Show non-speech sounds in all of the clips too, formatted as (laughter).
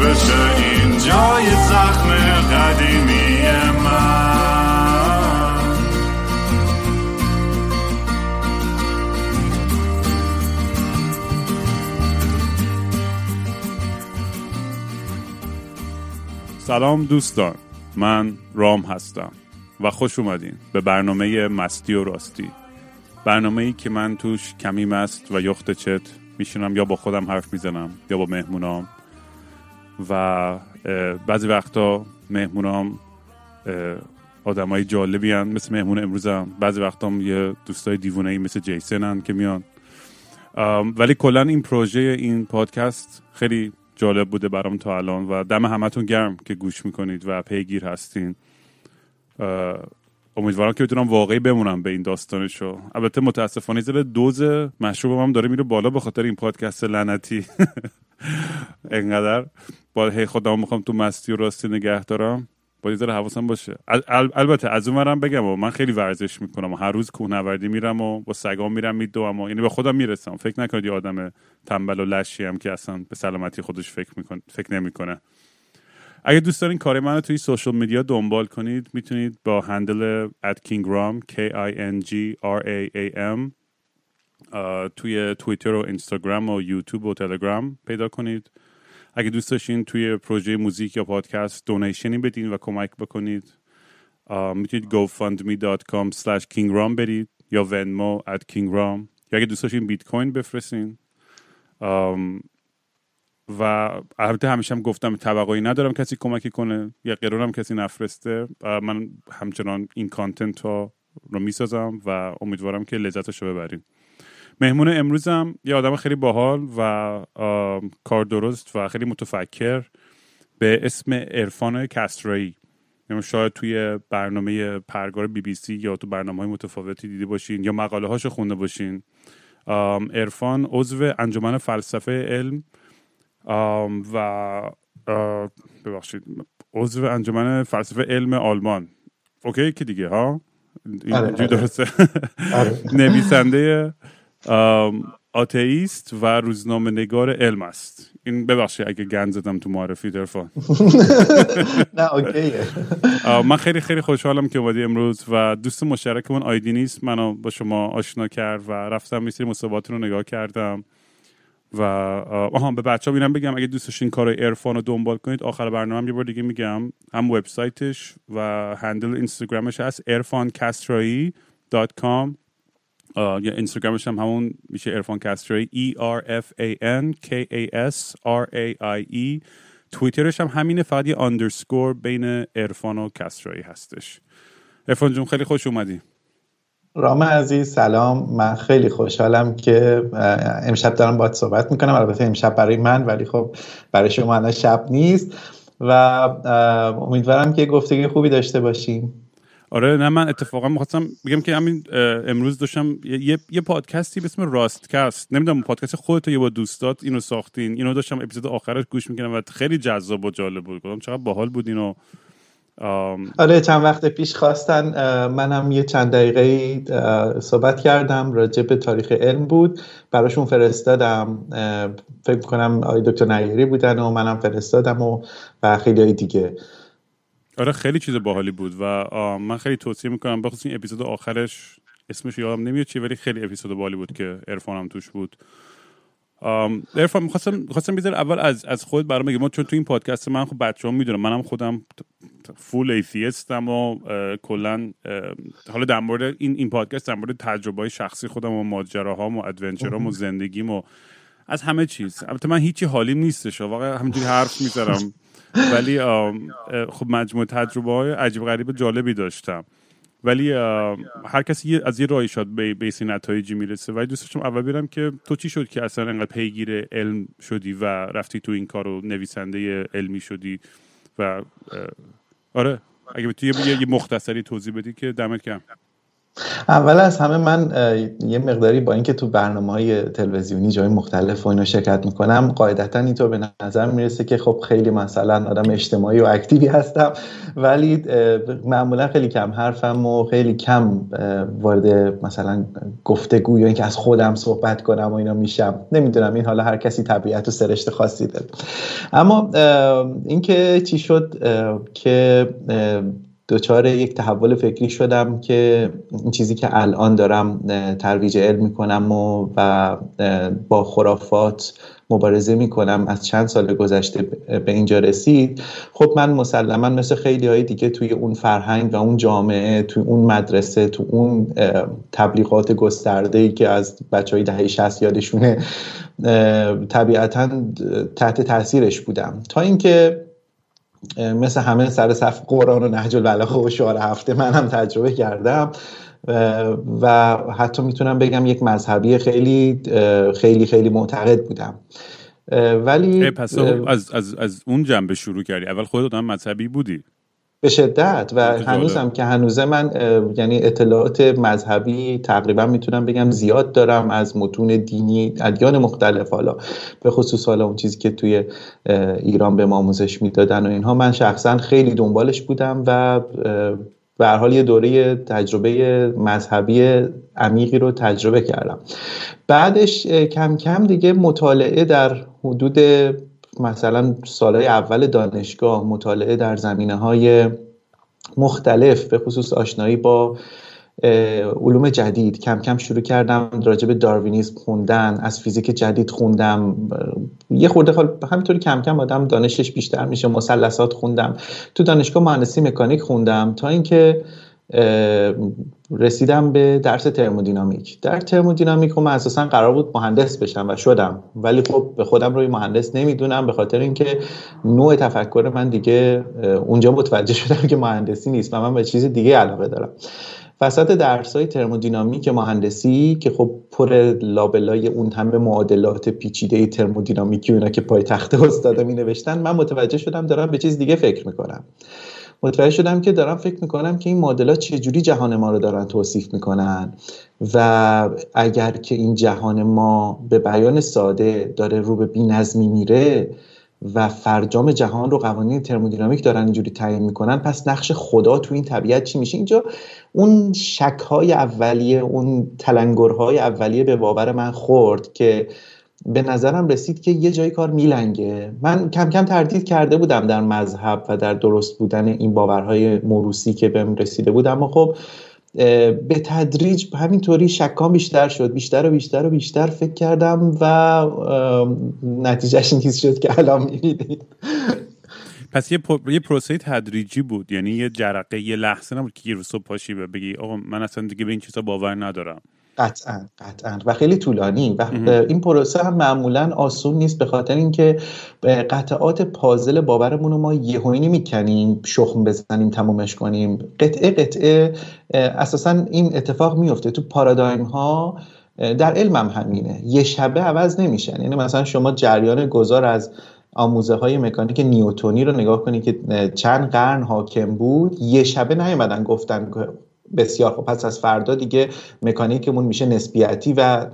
بشه این جای زخم قدیمی من. سلام دوستان. من رام هستم و خوش اومدین به برنامه مستی و راستی. برنامه ای که من توش کمی مست و یخت چت میشینم یا با خودم حرف می‌زنم یا با مهمونام. و بعضی وقتا مهمونام آدم های جالبی هن مثل مهمون امروزم. بعضی وقتا هم یه دوستای دیوونه ای مثل جیسن هن که میان. ولی کلا این پروژه این پادکست خیلی جالب بوده برام تا الان و دم همتون گرم که گوش می‌کنید و پیگیر هستین. امیدوارم که بتونم واقعی بمونم به این داستانشو. البته متاسفانه زیر دوز مشروبم هم داره میره بالا به خاطر این پادکست لعنتی. (laughs) انقدر. با هی خودم می‌خوام تو مستی و راستی نگه دارم. با یه ذره حواسم باشه. ال- ال- البته از اون ورم بگم و من خیلی ورزش می‌کنم و هر روز کوهنوردی میرم و با سگام میرم میدوم و یعنی به خودم می‌رسم. فکر نکنید یه آدم تنبل و لشی هم که اصلا به سلامتی خودش فکر میکن فکر نمی‌کنه. اگه دوست دارین کار منو توی سوشال میدیا دنبال کنید می‌تونید با هندل kingram k i n g r a a m توی توییتر و اینستاگرام و یوتیوب و تلگرام پیدا کنید. اگه دوست داشتین توی پروژه موزیک یا پادکست دونیشنی بدین و کمک بکنید می‌تونید gofundme.com slash kingram برید یا venmo at kingram. یا اگه دوست داشتین بیت کوین بفرستین. و البته همیشه هم گفتم توقعی ندارم کسی کمکی کنه یا قرارم کسی نفرسته. من همچنان این کانتنت ها رو می‌سازم و امیدوارم که لذتش رو ببریم مهمون امروزم یه آدم خیلی باحال و کار درست و خیلی متفکر به اسم عرفان کسرایی شاید توی برنامه پرگار بی بی سی یا تو برنامه های متفاوتی دیده باشین یا مقاله هاشو خونده باشین. عرفان عضو انجمن فلسفه علم آم، و ببخشید عضو انجمن فلسفه علم آلمان. اوکی که دیگه ها؟ آره، اینجوری آره. درسته؟ آره. (laughs) نویسنده آتئیست و روزنامه نگار علم است. این ببخشید اگه گند زدم تو معرفی درفان. (laughs) نه اوکیه. من خیلی خیلی خوشحالم که اومدی امروز و دوست مشترکمون آیدی نیست. منو با شما آشنا کرد و رفتم یه سری رو نگاه کردم و آه، آها به بچه اینم بگم اگه دوست داشتین کار عرفان رو دنبال کنید آخر برنامه هم یه بار دیگه میگم. هم وبسایتش و هندل اینستاگرامش هست irfankastrai.com آه، یا اینستاگرامش هم همون میشه ارفان کسترایی E R F A N K A S R A I E. توییترش هم همینه فقط یه اندرسکور بین ارفان و کسترایی هستش. ارفان جون خیلی خوش اومدی. رام عزیز سلام. من خیلی خوشحالم که امشب دارم باید صحبت می‌کنم. البته امشب برای من ولی خب برای شما الان شب نیست. و امیدوارم که گفتگی خوبی داشته باشیم. آره نه من اتفاقا می‌خواستم بگم که همین امروز داشتم یه, یه- یه پادکستی به اسم راستکست. نمی‌دونم پادکست خودت یا با دوستات اینو ساختین. اینو داشتم اپیزود آخرش گوش می‌کنم و خیلی جذاب و جالب بود. گفتم چقدر باحال بود اینو. آم، آره چند وقت پیش خواستن منم یه چند دقیقه صحبت کردم راجع به تاریخ علم بود. براشون فرستادم فکر کنم آقای دکتر نیری بودن و منم فرستادم و و خیلی دیگه. آره خیلی چیز باحالی بود و من خیلی توصیه می‌کنم بخصوص این اپیزود آخرش اسمش یادم نمیاد چی ولی خیلی اپیزود باحالی بود که عرفان هم توش بود. آم، عرفان می‌خواستم می‌خواستم بیزار اول از از خود برام بگم چون تو این پادکست من خب بچه ها می‌دونم منم خودم فول ایتیستم و کلا حالا در مورد این این پادکست در مورد تجربه های شخصی خودم و ماجراهام و ادونچرام و زندگیم و از همه چیز. البته من هیچی حالیم نیستش واقعا همینجوری حرف می‌زنم. (laughs) ولی خب مجموع تجربه های عجیب غریب جالبی داشتم. ولی هر کسی از یه راهی شاد به بیسی نتایجی می‌رسه. ولی دوست اول بیرم که تو چی شد که اصلا انقدر پیگیر علم شدی و رفتی تو این کارو نویسنده علمی شدی و آره اگه تو یه مختصری توضیح بدی که دمت کم اول از همه من یه مقداری با اینکه تو برنامه های تلویزیونی جای مختلف و اینا شرکت می‌کنم قاعدتا اینطور به نظر می‌رسه که خب خیلی مثلا آدم اجتماعی و اکتیوی هستم ولی معمولا خیلی کم حرفم و خیلی کم وارد مثلا گفتگو یا اینکه از خودم صحبت کنم و اینا میشم. نمی‌دونم این حالا هر کسی طبیعت و سرشت خاصی داره. اما اینکه چی شد که دچار یک تحول فکری شدم که این چیزی که الان دارم ترویج علم می‌کنم و, و با خرافات مبارزه می‌کنم. از چند سال گذشته به اینجا رسید. خب من مسلما مثل خیلی های دیگه توی اون فرهنگ و اون جامعه توی اون مدرسه تو اون تبلیغات گسترده ای که از بچه های دهه 60 یادشونه طبیعتا تحت تاثیرش بودم. تا اینکه مثل همه سر صف قرآن و نهج البلاغه و شعار هفته من هم تجربه کردم. و حتی می‌تونم بگم یک مذهبی خیلی خیلی خیلی معتقد بودم. ولی پس از, از, از اون جنبه شروع کردی. اول خودت هم مذهبی بودی. به شدت. و هنوزم که هنوزه من یعنی اطلاعات مذهبی تقریبا می‌تونم بگم زیاد دارم از متون دینی ادیان مختلف. حالا به خصوص حالا اون چیزی که توی ایران به ما آموزش می‌دادن و اینها من شخصا خیلی دنبالش بودم و به حال یه دوره تجربه مذهبی عمیقی رو تجربه کردم. بعدش کم کم دیگه مطالعه در حدود مثلا سالهای اول دانشگاه مطالعه در زمینه های مختلف به خصوص آشنایی با علوم جدید کم کم شروع کردم راجع به داروینیسم خوندن از فیزیک جدید خوندم. یه خورده همینطوری کم کم آدم دانشش بیشتر میشه. مثلثات خوندم. تو دانشگاه مهندسی مکانیک خوندم تا اینکه رسیدم به درس ترمودینامیک. در ترمودینامیک من اساسا قرار بود مهندس بشم و شدم. ولی خب به خودم روی مهندس نمی‌دونم به خاطر اینکه نوع تفکر من دیگه اونجا متوجه شدم که مهندسی نیست و من به چیز دیگه علاقه دارم. وسط درس های ترمودینامیک مهندسی که خب پر لابلای اون همه معادلات پیچیده ترمودینامیکی اونا که پای تخت استادا می نوشتن من متوجه شدم دارم به چیز دیگه فکر می‌کنم. متوجه شدم که دارم فکر می‌کنم که این مدلات چجوری جهان ما رو دارن توصیف می‌کنن و اگر که این جهان ما به بیان ساده داره رو به بینظمی میره و فرجام جهان رو قوانین ترمودینامیک دارن اینجوری تعیین می‌کنن پس نقش خدا تو این طبیعت چی میشه؟ اینجا اون شک های اولیه اون تلنگرهای اولیه به باور من خورد که به نظرم رسید که یه جای کار میلنگه. من کم کم تردید کرده بودم در مذهب و در درست بودن این باورهای موروسی که بهم رسیده بود. اما خب به تدریج همینطوری شکام بیشتر شد. بیشتر و بیشتر و بیشتر فکر کردم و نتیجهش این شد که الان می‌بینید. پس یه, یه پروسه تدریجی بود. یعنی یه جرقه یه لحظه نبود که یه روز پاشی و بگی آقا من اصلا دیگه به این چیزا باور ندارم. قطعا قطعا. و خیلی طولانی. و این پروسه هم معمولا آسون نیست به خاطر اینکه قطعات پازل باورمون رو ما یهویی می‌کنیم شخم بزنیم تمومش کنیم. قطعه قطعه اساسا این اتفاق میفته تو پارادایم ها در علم هم همینه. یه شبه عوض نمیشن یعنی مثلا شما جریان گذار از آموزه های مکانیک نیوتونی رو نگاه کنید که چند قرن حاکم بود یه شبه نیومدن گفتن بسیار خب پس از فردا دیگه مکانیکمون میشه نسبیتی و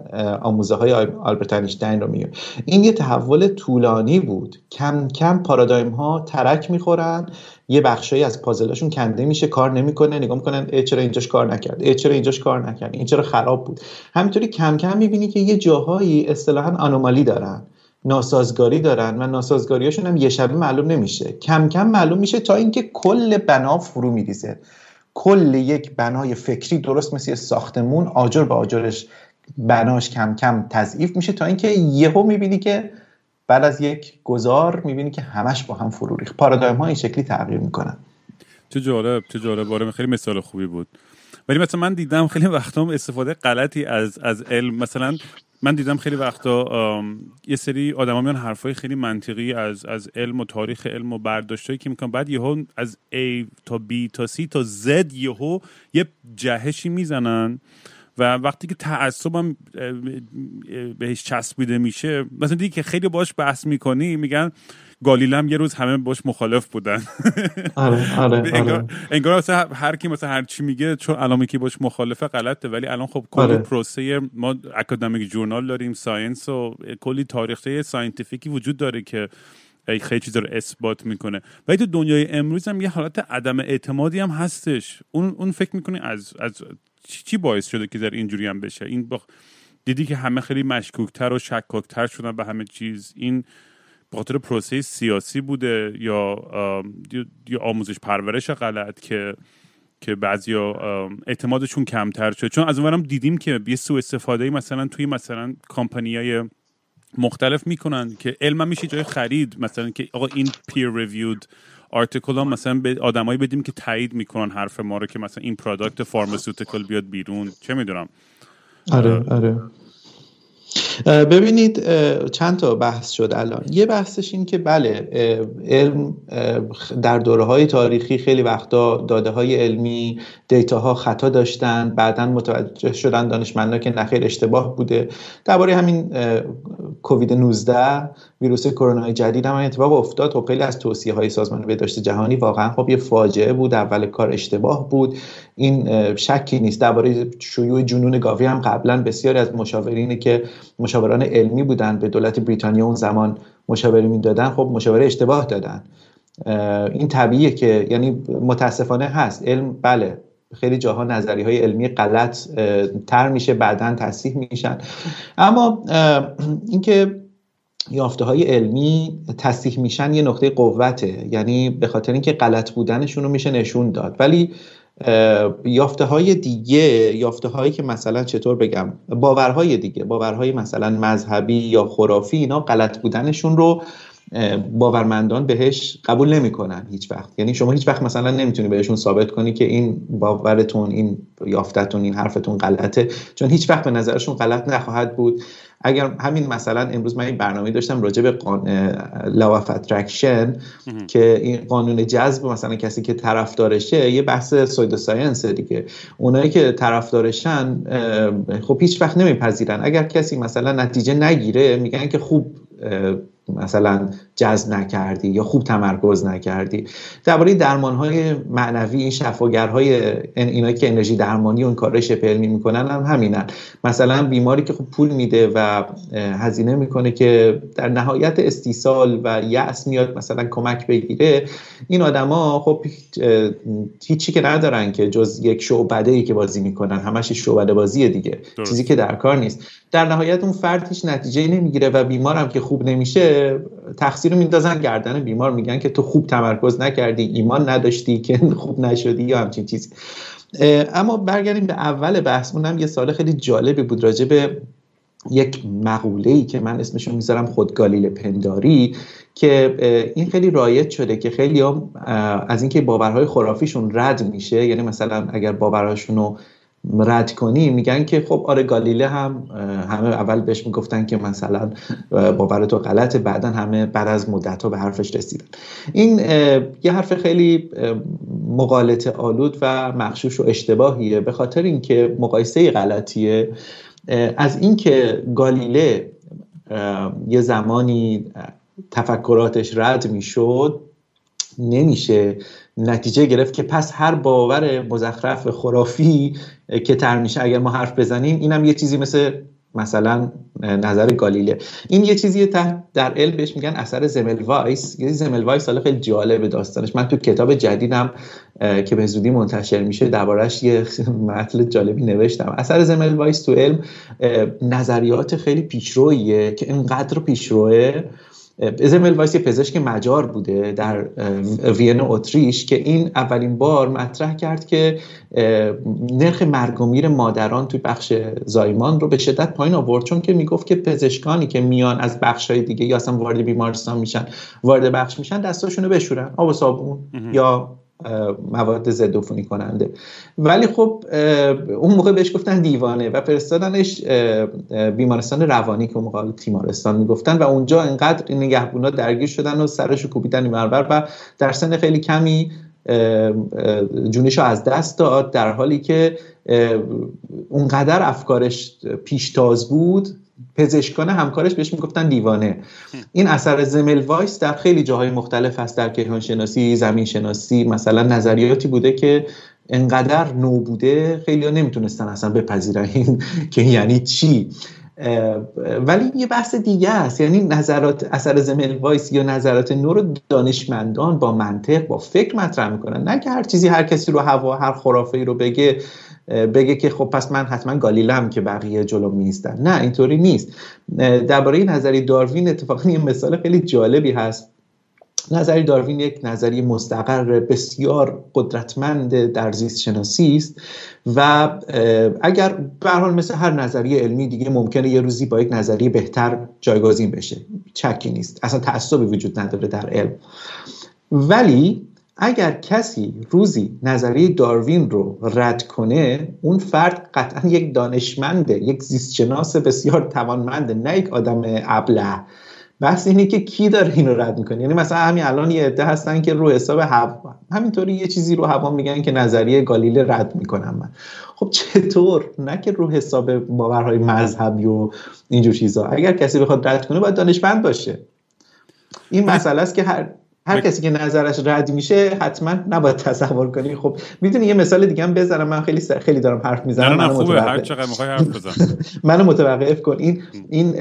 آموزه های آلبرت اینشتین رو میگه این یه تحول طولانی بود. کم کم پارادایم ها ترک می‌خورن. یه بخشایی از پازلاشون کنده میشه کار نمی‌کنه. نگاه می‌کنن ای چرا اینجاش کار نکرد؟ ای چرا اینجاش کار نکرد؟ این چرا خراب بود؟ همینطوری کم کم می‌بینی که یه جاهایی اصطلاحا آنومالی دارن. ناسازگاری دارن و ناسازگاریاشون هم یه شبه معلوم نمیشه. کم کم معلوم میشه تا اینکه کل بنا فرو میریزه. کل یک بنای فکری درست مثل ساختمون آجر به آجرش بناش کم کم تضعیف میشه تا اینکه یهو می‌بینی که بعد از یک گذار می‌بینی که همش با هم فرو ریخت. پارادایم ها این شکلی تغییر می‌کنن. چه جالب چه جالب. خیلی مثال خوبی بود. ولی مثلا من دیدم خیلی وقتا استفاده غلطی از از علم. مثلا من دیدم خیلی وقتا یه سری آدما میان حرفای خیلی منطقی از از علم و تاریخ علم و برداشتایی که می‌کنن. بعد یهو از A تا B تا C تا Z یهو یه جهشی می‌زنن و وقتی که تعصبم بهش چسبیده میشه مثلا دیگه که خیلی باش بحث می‌کنی میگن گالیلم یه روز همه باش مخالف بودن. آره آره, (laughs) آره. انگار هر کی مثلا هر چی میگه چون الان که باش مخالفه غلطه ولی الان خب کلی آره. پروسه ما academic journal داریم science و کلی تاریخچه scientific ی وجود داره که خیلی چیزا رو اثبات می‌کنه. ولی تو دنیای امروز هم یه حالت عدم اعتمادی هم هستش. اون اون فکر می‌کنی از از چی باعث شده که در اینجوری هم بشه؟ این دیدی که همه خیلی مشکوکتر و شکاکتر شدن به همه چیز. این به خاطر پروسه سیاسی بوده یا یا آموزش پرورش غلط که که بعضی اعتمادشون کمتر شده چون از اونورم دیدیم که یه سو استفاده مثلا توی مثلا های مختلف می‌کنن که علم میشه جای خرید. مثلا که آقا این peer reviewed article ها مثلا به آدمایی بدیم که تایید می‌کنن حرف ما رو که مثلا این product pharmaceutical بیاد بیرون. چه می‌دونم؟ آره آره. ببینید چند تا بحث شد الان. یه بحثش این که بله علم در دوره های تاریخی خیلی وقتا داده های علمی دیتا ها خطا داشتن بعدا متوجه شدن دانشمندا که نخیر اشتباه بوده. درباره همین کووید 19 ویروس کرونا جدید هم اتفاق افتاد. خب خیلی از توصیه های سازمان بهداشت جهانی واقعا خب یه فاجعه بود. اول کار اشتباه بود. این شکی نیست. درباره شیوع جنون گاوی هم قبلا بسیاری از مشاورینی که مشاوران علمی بودن به دولت بریتانیا اون زمان مشاوره می‌دادن خب مشاوره اشتباه دادن. این طبیعیه که یعنی متاسفانه هست. علم بله خیلی جاها نظری های علمی غلط تر میشه بعدا تصحیح میشن. اما اینکه یافته های علمی تصدیح میشن یه نقطه قوته. یعنی به خاطر اینکه غلط بودنشون رو میشه نشون داد. ولی یافته های دیگه یافته هایی که مثلا چطور بگم باورهای دیگه باورهای مثلا مذهبی یا خرافی اینا غلط بودنشون رو باورمندان بهش قبول نمی‌کنن هیچ وقت. یعنی شما هیچ وقت مثلا نمی‌تونی بهشون ثابت کنی که این باورتون این یافتتون این حرفتون غلطه چون هیچ وقت به نظرشون غلط نخواهد بود. اگر همین مثلا امروز من این برنامه داشتم راجع به قان... law of attraction که این قانون جذب مثلا کسی که طرفدارشه یه بحث سویدو ساینس دیگه. اونایی که طرفدارشن خب هیچ وقت نمیپذیرن. اگر کسی مثلا نتیجه نگیره میگن که خوب مثلا جذب نکردی یا خوب تمرکز نکردی. درباره درمان های معنوی این شفاگرهای اینا که انرژی درمانی و این کارش شبه علمی می‌کنن هم همینن. مثلا بیماری که خوب پول میده و هزینه می‌کنه که در نهایت استیصال و یأس میاد مثلا کمک بگیره این آدما خب هیچی که ندارن که جز یک شعبده ای که بازی می‌کنن. همش شعبده بازیه دیگه. چیزی که در کار نیست. در نهایت اون فرد هیچ نتیجه نمی‌گیره و بیمارم که خوب نمیشه تقصیر رو میندازن گردن بیمار میگن که تو خوب تمرکز نکردی ایمان نداشتی که (laughs) خوب نشدی یا همچین چیزی. اما برگردیم به اول بحث. اونم یه سال خیلی جالبی بود راجع به یک مقوله ای که من اسمشو می‌ذارم خودگالیل پنداری که این خیلی رایج شده که خیلی هم از اینکه باورهای خرافیشون رد میشه یعنی مثلا اگر باورهاشون رو رد کنی میگن که خب آره گالیله هم همه اول بهش می‌گفتن که مثلا باور تو غلطه بعدا همه بعد از مدت ها به حرفش رسیدن. این یه حرف خیلی مقالط آلود و مخشوش و اشتباهیه به خاطر اینکه مقایسه غلطیه. از اینکه گالیله یه زمانی تفکراتش رد می‌شد نمیشه نتیجه گرفت که پس هر باور مزخرف خرافی که طرح میشه اگر ما حرف بزنیم اینم یه چیزی مثل مثلا نظر گالیله. این یه چیزی در علم بهش میگن اثر زمل وایس. یه زمل وایس حالا خیلی جالب داستانش. من تو کتاب جدیدم که به زودی منتشر میشه دربارش یه (laughs) مطلب جالبی نوشتم. اثر زمل وایس تو علم نظریات خیلی پیشرویه که اینقدر پیشروه ازمل وایس یه پزشک مجار بوده در وین اتریش که این اولین بار مطرح کرد که نرخ مرگ مادران توی بخش زایمان رو به شدت پایین آورد. چون که می‌گفت که پزشکانی که میان از بخش های دیگه یا اصلا وارد بیمارستان میشن وارد بخش میشن دستاشونو بشورن. آب و صابون یا مواد ضد عفونی کننده. ولی خب اون موقع بهش گفتن دیوانه و فرستادنش بیمارستان روانی که اون موقع تیمارستان می‌گفتن و اونجا انقدر نگهبونا درگیر شدن و سرش کوبیدن مربر و در سن خیلی کمی جونش از دست داد در حالی که اونقدر افکارش پیشتاز بود پزشکان همکارش بهش می‌گفتن دیوانه. این اثر زمل وایس در خیلی جاهای مختلف هست در کیهان شناسی زمین شناسی مثلا نظریاتی بوده که انقدر نو بوده خیلی ها نمی‌تونستن اصلا بپذیرن این که یعنی چی. ولی یه بحث دیگه است. یعنی نظرات اثر زمل وایس یا نظرات نو رو دانشمندان با منطق با فکر مطرح می‌کنن. نه که هر چیزی هر کسی رو هوا هر خرافه رو بگه بگه که خب پس من حتما گالیلم که بقیه جلو میستن نه اینطوری نیست. درباره نظری داروین اتفاقا یه مثال خیلی جالبی هست. نظری داروین یک نظری مستقر بسیار قدرتمند در زیست شناسی است و اگر به حال مثل هر نظریه علمی دیگه ممکنه یه روزی با یک نظریه بهتر جایگزین بشه. چکی نیست. اصلا تعصبی وجود نداره در علم. ولی اگر کسی روزی نظریه داروین رو رد کنه اون فرد قطعا یک دانشمنده یک زیستشناس بسیار توانمنده نه یک آدم ابله. بحث اینه که کی داره اینو رد می‌کنه؟ یعنی مثلا همین الان یه عده هستن که رو حساب هوا. همینطوری یه چیزی رو هوا میگن که نظریه گالیله رد می‌کنم من. خب چطور؟ نه که رو حساب باورهای مذهبی و اینجور چیزا. اگر کسی بخواد رد کنه باید دانشمند باشه. این مسئله است که هر هر کسی که نظرش رد میشه حتما نباید تصور کنی. خب می‌دونی یه مثال دیگه هم بزنم. من خیلی خیلی دارم حرف می‌زنم. نه نه خوبه. هر چقدر می‌خوای حرف بزن. (laughs) منو متوقف کن. این این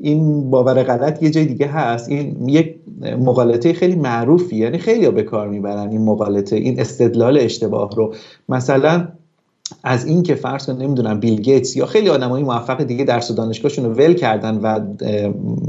این باور غلط یه جای دیگه هست. این یک مقالطه خیلی معروفی. یعنی خیلی به کار می‌برن این مقالطه این استدلال اشتباه رو. مثلا از این که فرض کن نمی‌دونم بیل گیتس یا خیلی آدمای موفق دیگه درس و دانشگاهشون رو ول کردن و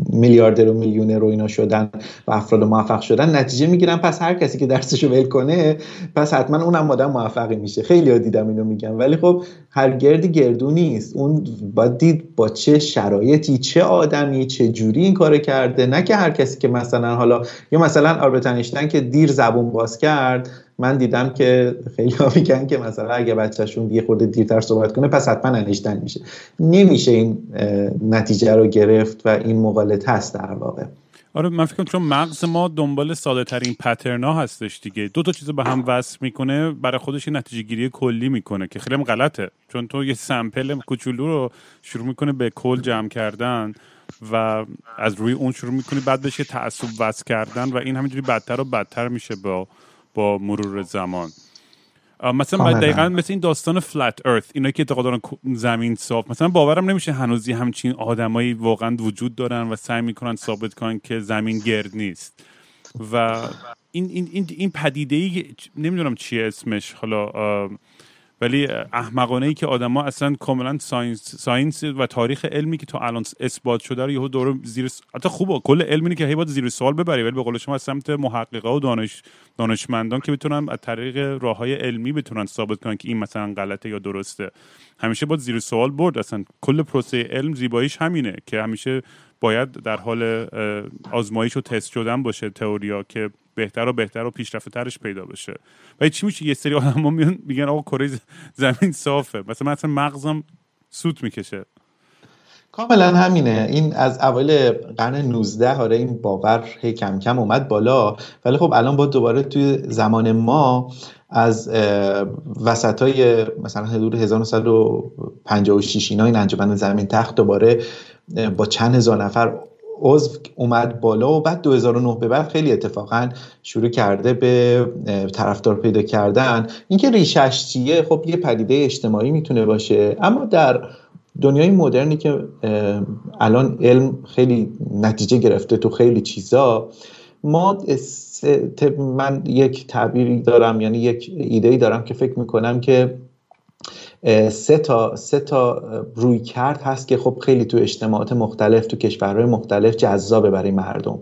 میلیاردر و میلیونر رو اینا شدن و افراد موفق شدن نتیجه می‌گیرن پس هر کسی که درسش رو ول کنه پس حتما اونم آدم موفقی میشه. خیلی ها دیدم اینو میگم ولی خب هر گردی گردو نیست. اون باید دید با چه شرایطی چه آدمی چه جوری این کار کرده. نه که هر کسی که مثلا حالا یا مثلا آلبرت که دیر زبون باز کرد من دیدم که خیلی ها میگن که مثلا اگه بچهشون یه خورده دیرتر صحبت کنه پس حتما انیشتن میشه. نمیشه این نتیجه رو گرفت و این مقالط هست در واقع. آره من فکر کنم چون مغز ما دنبال ساده ترین پترنا هستش دیگه. دو تا چیز به هم وصل می‌کنه برای خودش نتیجه گیری کلی می‌کنه که خیلی هم غلطه. چون تو یه سمپل کوچولو رو شروع می‌کنه به کل جمع کردن و از روی اون شروع می‌کنی بعد بشه تعصب وصل کردن و این همینجوری بدتر و بدتر میشه با با مرور زمان. مثلا دقیقا مثل این داستان فلت ارث اینا که اعتقاد دارن زمین صاف مثلا باورم نمیشه هنوزی همچین آدمایی واقعا وجود دارن و سعی می‌کنن ثابت کنن که زمین گرد نیست. و این این این, این پدیده ای نمی‌دونم چیه اسمش حالا ولی احمقانه ای که آدما اصلا کاملا science science و تاریخ علمی که تا الان اثبات شده رو یهو دور زیر حتی خوبه کل علم اینه که هی باید زیر سوال ببری ولی به قول شما از سمت محققا و دانش دانشمندان که بتونن از طریق راه های علمی بتونن ثابت کنن که این مثلا غلطه یا درسته. همیشه باید زیر سوال برد اصلا کل پروسه علم زیباییش همینه که همیشه باید در حال آزمایش و تست شدن باشه تئوریا که بهتر و بهتر و پیشرفته ترش پیدا بشه. و چی میشه؟ یه سری آدم میان میگن آقا کره زمین صافه. مثلا مثلا مغزم سوت می‌کشه. کاملا همینه. این از اول قرن 19 آره این باور هی کم کم اومد بالا. ولی خب الان با دوباره توی زمان ما از وسط های مثلا حدود 1956 اینا این انجمن زمین تخت دوباره با چند هزار نفر عضو اومد بالا و بعد 2009 به بعد خیلی اتفاقا شروع کرده به طرفدار پیدا کردن. اینکه ریشش چیه خب یه پدیده اجتماعی می‌تونه باشه. اما در دنیای مدرنی که الان علم خیلی نتیجه گرفته تو خیلی چیزا ما من یک تعبیری دارم یعنی یک ایده دارم که فکر می‌کنم که سه تا سه تا روی کرد هست که خب خیلی تو اجتماعات مختلف تو کشورهای مختلف جذابه برای مردم.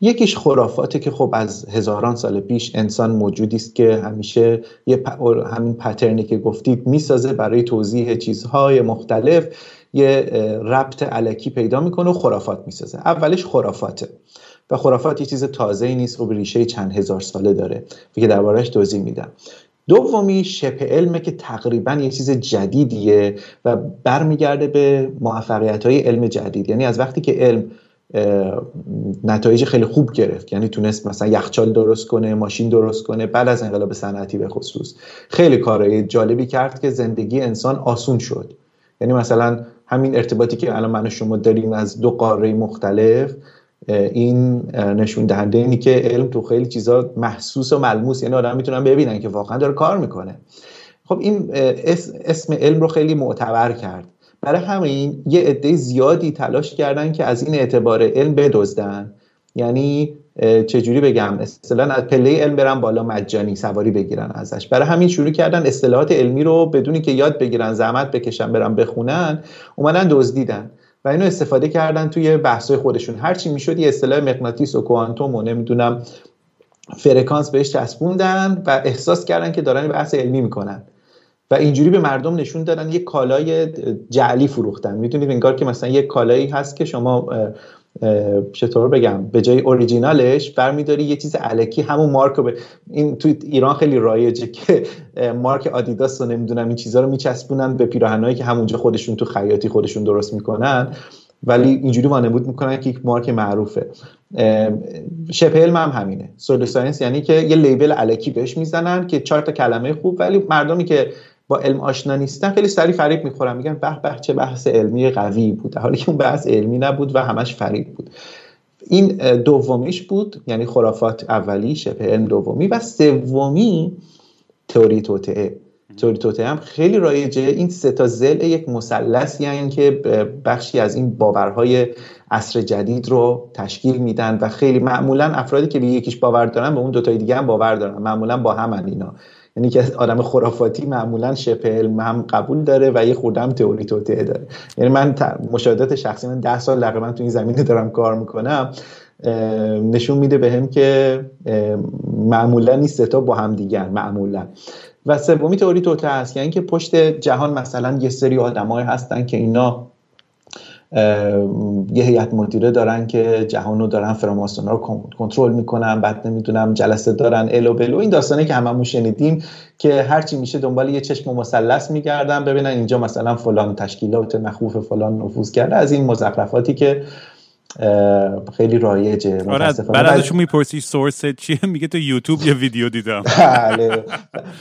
یکیش خرافاته که خب از هزاران سال پیش انسان موجودی است که همیشه یه همین پترنی که گفتید می‌سازه برای توضیح چیزهای مختلف یه ربط علکی پیدا می‌کنه و خرافات می‌سازه. اولش خرافاته و خرافات یه چیز تازه ای نیست به ریشه چند هزار ساله داره. که دربارهش توضیح میدم. دومی شبه علمه که تقریبا یه چیز جدیدیه و برمیگرده به موفقیت های علم جدید. یعنی از وقتی که علم نتایج خیلی خوب گرفت یعنی تونست مثلا یخچال درست کنه ماشین درست کنه بعد از انقلاب صنعتی به خصوص خیلی کارهای جالبی کرد که زندگی انسان آسون شد. یعنی مثلا همین ارتباطی که الان من و شما داریم از دو قاره مختلف این نشون دهنده اینی که علم تو خیلی چیزا محسوس و ملموس. یعنی آدم می‌تونن ببینن که واقعا داره کار می‌کنه. خب این اسم علم رو خیلی معتبر کرد. برای همین یه عده زیادی تلاش کردن که از این اعتبار علم بدزدن. یعنی چجوری بگم؟ اصطلاحا از پله علم برن بالا مجانی سواری بگیرن ازش. برای همین شروع کردن اصطلاحات علمی رو بدونی که یاد بگیرن زحمت بکشن برن بخونن. اومدن دزدیدن. و اینو استفاده کردن توی بحثای خودشون. هرچی می‌شد یه اصطلاح مغناطیس و کوانتوم و نمی‌دونم فرکانس بهش چسبوندن و احساس کردن که دارن بحث علمی می‌کنن. و اینجوری به مردم نشون دادن یه کالای جعلی فروختن. می‌دونید انگار که مثلا یه کالایی هست که شما چطور بگم به جای اوریجینالش برمیداری یه چیز علکی همون مارک به این تو ایران خیلی رایجه که مارک آدیداس رو نمی‌دونم این چیزها رو میچسبونن به پیراهنایی که همونجا خودشون تو خیاطی خودشون درست می‌کنن. ولی اینجوری وانمود می‌کنن که یک مارک معروفه. شبه علم هم همینه. pseudo science یعنی که یه label الکی بهش می‌زنن که چهار تا کلمه خوب ولی مردمی که با علم آشنا نیستن خیلی سریع فریب می‌خورن. میگن به به چه بحث علمی قوی بود. حالی که اون بحث علمی نبود و همش فریب بود. این دومیش بود یعنی خرافات اولی شبه علم دومی و سومی تئوری توطعه تئوری توطعه هم خیلی رایجه. این سه تا زل یک مثلثی یعنی که بخشی از این باورهای عصر جدید رو تشکیل میدن و خیلی معمولا افرادی که به یکیش باور دارن به اون دوتای دیگه هم باور دارن. معمولا با هم اینا. یعنی که آدم خرافاتی معمولا شبه علم هم قبول داره و یه خوردم تئوری توطئه داره. یعنی من مشاهدات شخصی من ده سال تقریبا تو این زمینه دارم کار می‌کنم نشون میده به هم که معمولا این ستا با هم دیگر معمولا. و سومی تئوری توطئه هست یعنی که پشت جهان مثلا یه سری آدمای هستن که اینا یه هیئت مدیره دارن که جهان رو دارن فراماسون رو کنترل می‌کنن بعد نمی‌دونم جلسه دارن الو بلو این داستانه که هممون شنیدیم که هرچی میشه دنبال یه چشم مثلث میگردن ببینن اینجا مثلا فلان تشکیلات مخوف فلان نفوذ کرده از این مزخرفاتی که خیلی رایجه آره بعد ازشون می‌پرسی سورس چیه؟ (laughs) میگه تو یوتیوب یه ویدیو دیدم. (laughs) بله.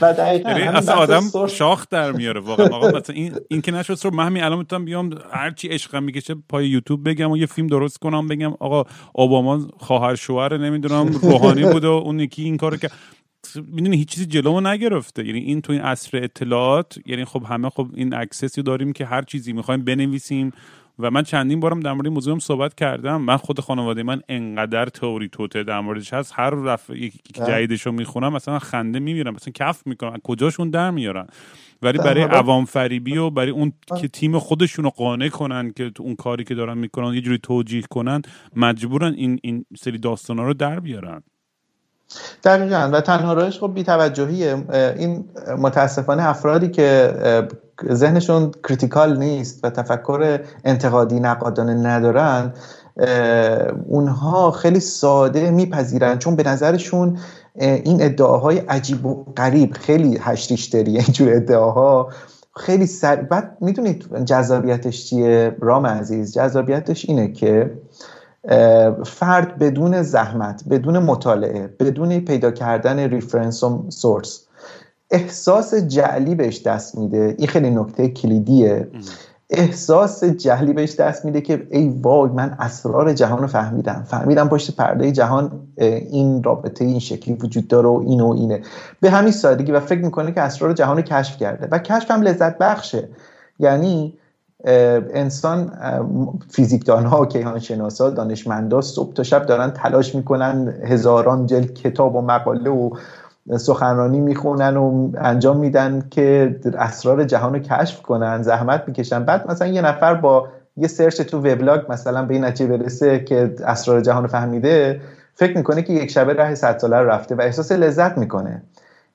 و دقیقاً یعنی اصلا آدم شاخ در میاره واقعا. آقا مثلا این این که نشد رو من همین الان می‌تونم بیام هر چی عشقم می‌کشه پای یوتیوب بگم و یه فیلم درست کنم بگم آقا اوباما خواهر شوهر نمی‌دونم (laughs) روحانی بود و اون یکی این کارو که می‌دونی هیچ چیزی جلومو نگرفته. یعنی این تو این عصر اطلاعات یعنی خب همه خب این اکسسی داریم که هر چیزی می‌خوایم بنویسیم. و من چندین بارم در مورد موضوعم صحبت کردم. من خود خانواده من انقدر تئوری توته در موردش هست. هر رفع یکی جدیدش رو می‌خونم مثلا خنده میمیرم مثلا کف می‌کنم کجاشون در میارن؟ ولی برای عوام فریبی و برای اون که تیم خودشون رو قانع کنن که تو اون کاری که دارن می‌کنن یه جوری توجیه کنن مجبورن این این سری داستانا رو در بیارن. دقیقا. و تنها راهش خب بیتوجهیه این متاسفانه افرادی که ذهنشون critical نیست و تفکر انتقادی نقادانه ندارن اونها خیلی ساده میپذیرن. چون به نظرشون این ادعاهای عجیب و غریب خیلی هشتیشتری اینجور ادعاها. خیلی سر بعد می‌دونید جذابیتش چیه؟ رام عزیز جذابیتش اینه که فرد بدون زحمت بدون مطالعه بدون پیدا کردن reference و source احساس جعلی بهش دست میده. این خیلی نکته کلیدیه. احساس جهلی بهش دست میده که ای وای من اسرار جهان رو فهمیدم. فهمیدم پشت پرده جهان این رابطه این شکلی وجود داره و این و اینه. به همین سادگی و فکر می‌کنه که اسرار جهان رو کشف کرده. و کشف هم لذت بخشه. یعنی انسان فیزیکدان ها و کیهان شناسا دانشمندا صبح تا شب دارن تلاش می‌کنن هزاران جلد کتاب و مقاله و سخنرانی می‌خونن و انجام میدن که اسرار جهان رو کشف کنن زحمت می‌کشن. بعد مثلا یه نفر با یه سرچ تو وبلاگ مثلا به این نتیجه برسه که اسرار جهان رو فهمیده فکر می‌کنه که یک شبه راه صد ساله رفته و احساس لذت می‌کنه.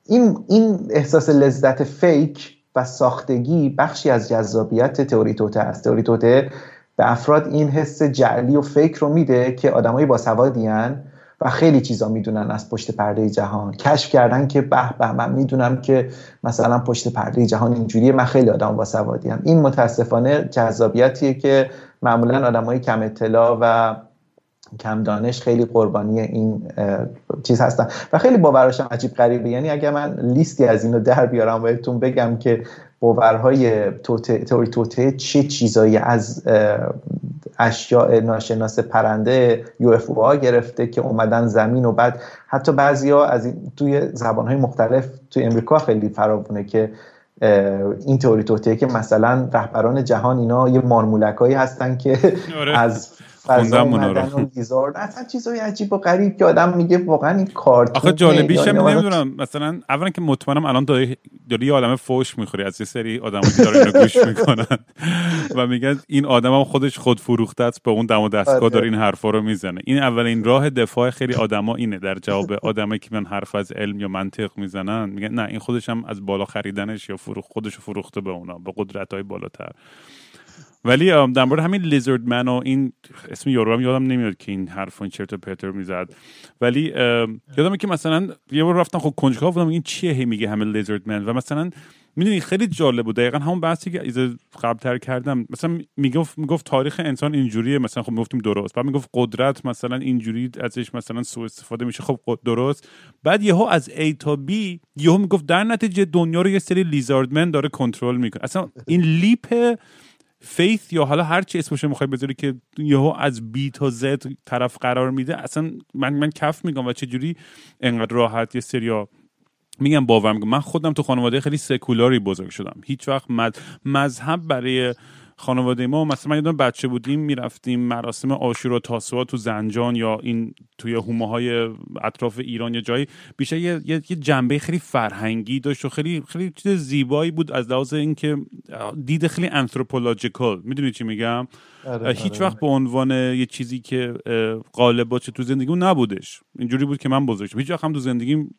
این این احساس لذت فیک و ساختگی بخشی از جذابیت تئوری توته است. تئوری توته به افراد این حس جعلی و فکر رو میده که آدمایی باسوادیان و خیلی چیزا می‌دونن از پشت پرده جهان. کشف کردن که به به من می‌دونم که مثلا پشت پرده جهان اینجوریه من خیلی آدم باسوادی هم این متاسفانه جذابیتیه که معمولا آدمای کم اطلاع و کم دانش خیلی قربانی این چیز هستن. و خیلی باوراشم عجیب غریبه. یعنی اگر من لیستی از اینو در بیارم بهتون بگم که باورهای توته چه چیزایی از اشیاء ناشناس پرنده یو اف گرفته که اومدن زمین و بعد حتی بعضیا از توی زبانهای مختلف توی امریکا خیلی فراوونه که این تئوری توته که مثلا رهبران جهان اینا یه مارمولکایی هستن که آره. از خوندم اونا رو. (laughs) اصلا چیزای عجیب و غریب که آدم میگه واقعا این کارتون آخه جالبیش هم نمی‌دونم مثلا اولا که مطمئنم الان داری داری یه عالمه فوش می‌خوری از یه سری آدم که دارن گوش می‌کنن. (laughs) و میگن این آدم هم خودش خود فروخته است به اون دم و دستگاه آره. داره این حرفا رو می‌زنه. این اولین راه دفاع خیلی آدما اینه. در جواب آدمایی که من حرف از علم یا منطق می‌زنن میگن نه این خودش هم از بالا خریدنش یا فروخ خودش فروخته به اونا به قدرت های بالاتر. ولی در همین لیزرد من و این اسم یارو هم یادم نمیاد که این حرف این چرت پتر می‌زد. ولی یادمه که مثلا یه بار رفتم خب کنجکاو بودم این چیه هی میگه همین لیزرد من و مثلا می‌دونی خیلی جالب بود. دقیقا همون بحثی که از قبلتر کردم. مثلا می‌گفت می‌گفت تاریخ انسان اینجوریه. مثلا خب می‌گفتیم درست. بعد می‌گفت قدرت مثلا اینجوری ازش مثلا سوء استفاده میشه. خب درست. بعد یهو از A تا B یهو می‌گفت در نتیجه دنیا رو یه سری لیزاردمن داره کنترل می‌کنه. اصلا این لیپ فیث یا حالا هر چی اسمش می‌خوای بذاری که یهو از بی تا زد طرف قرار میده اصلا من من کف میگم و چجوری انقدر راحت یه سریا میگم باور میگم من خودم تو خانواده خیلی سکولاری بزرگ شدم. هیچ وقت مذهب برای خانواده ما مثلا من یادم بچه بودیم می‌رفتیم مراسم آشورا و تاسوعا تو زنجان یا این توی هومه های اطراف ایران یا جایی. بیشتر یه, یه،, جنبه خیلی فرهنگی داشت و خیلی خیلی چیز زیبایی بود از لحاظ اینکه دید خیلی انثروپولوژیکال می‌دونی چی میگم؟ آره، هیچ آره. وقت به عنوان یه چیزی که غالب باشه تو زندگی نبودش. اینجوری بود که من بزرگ هیچ وقت هم تو زندگیم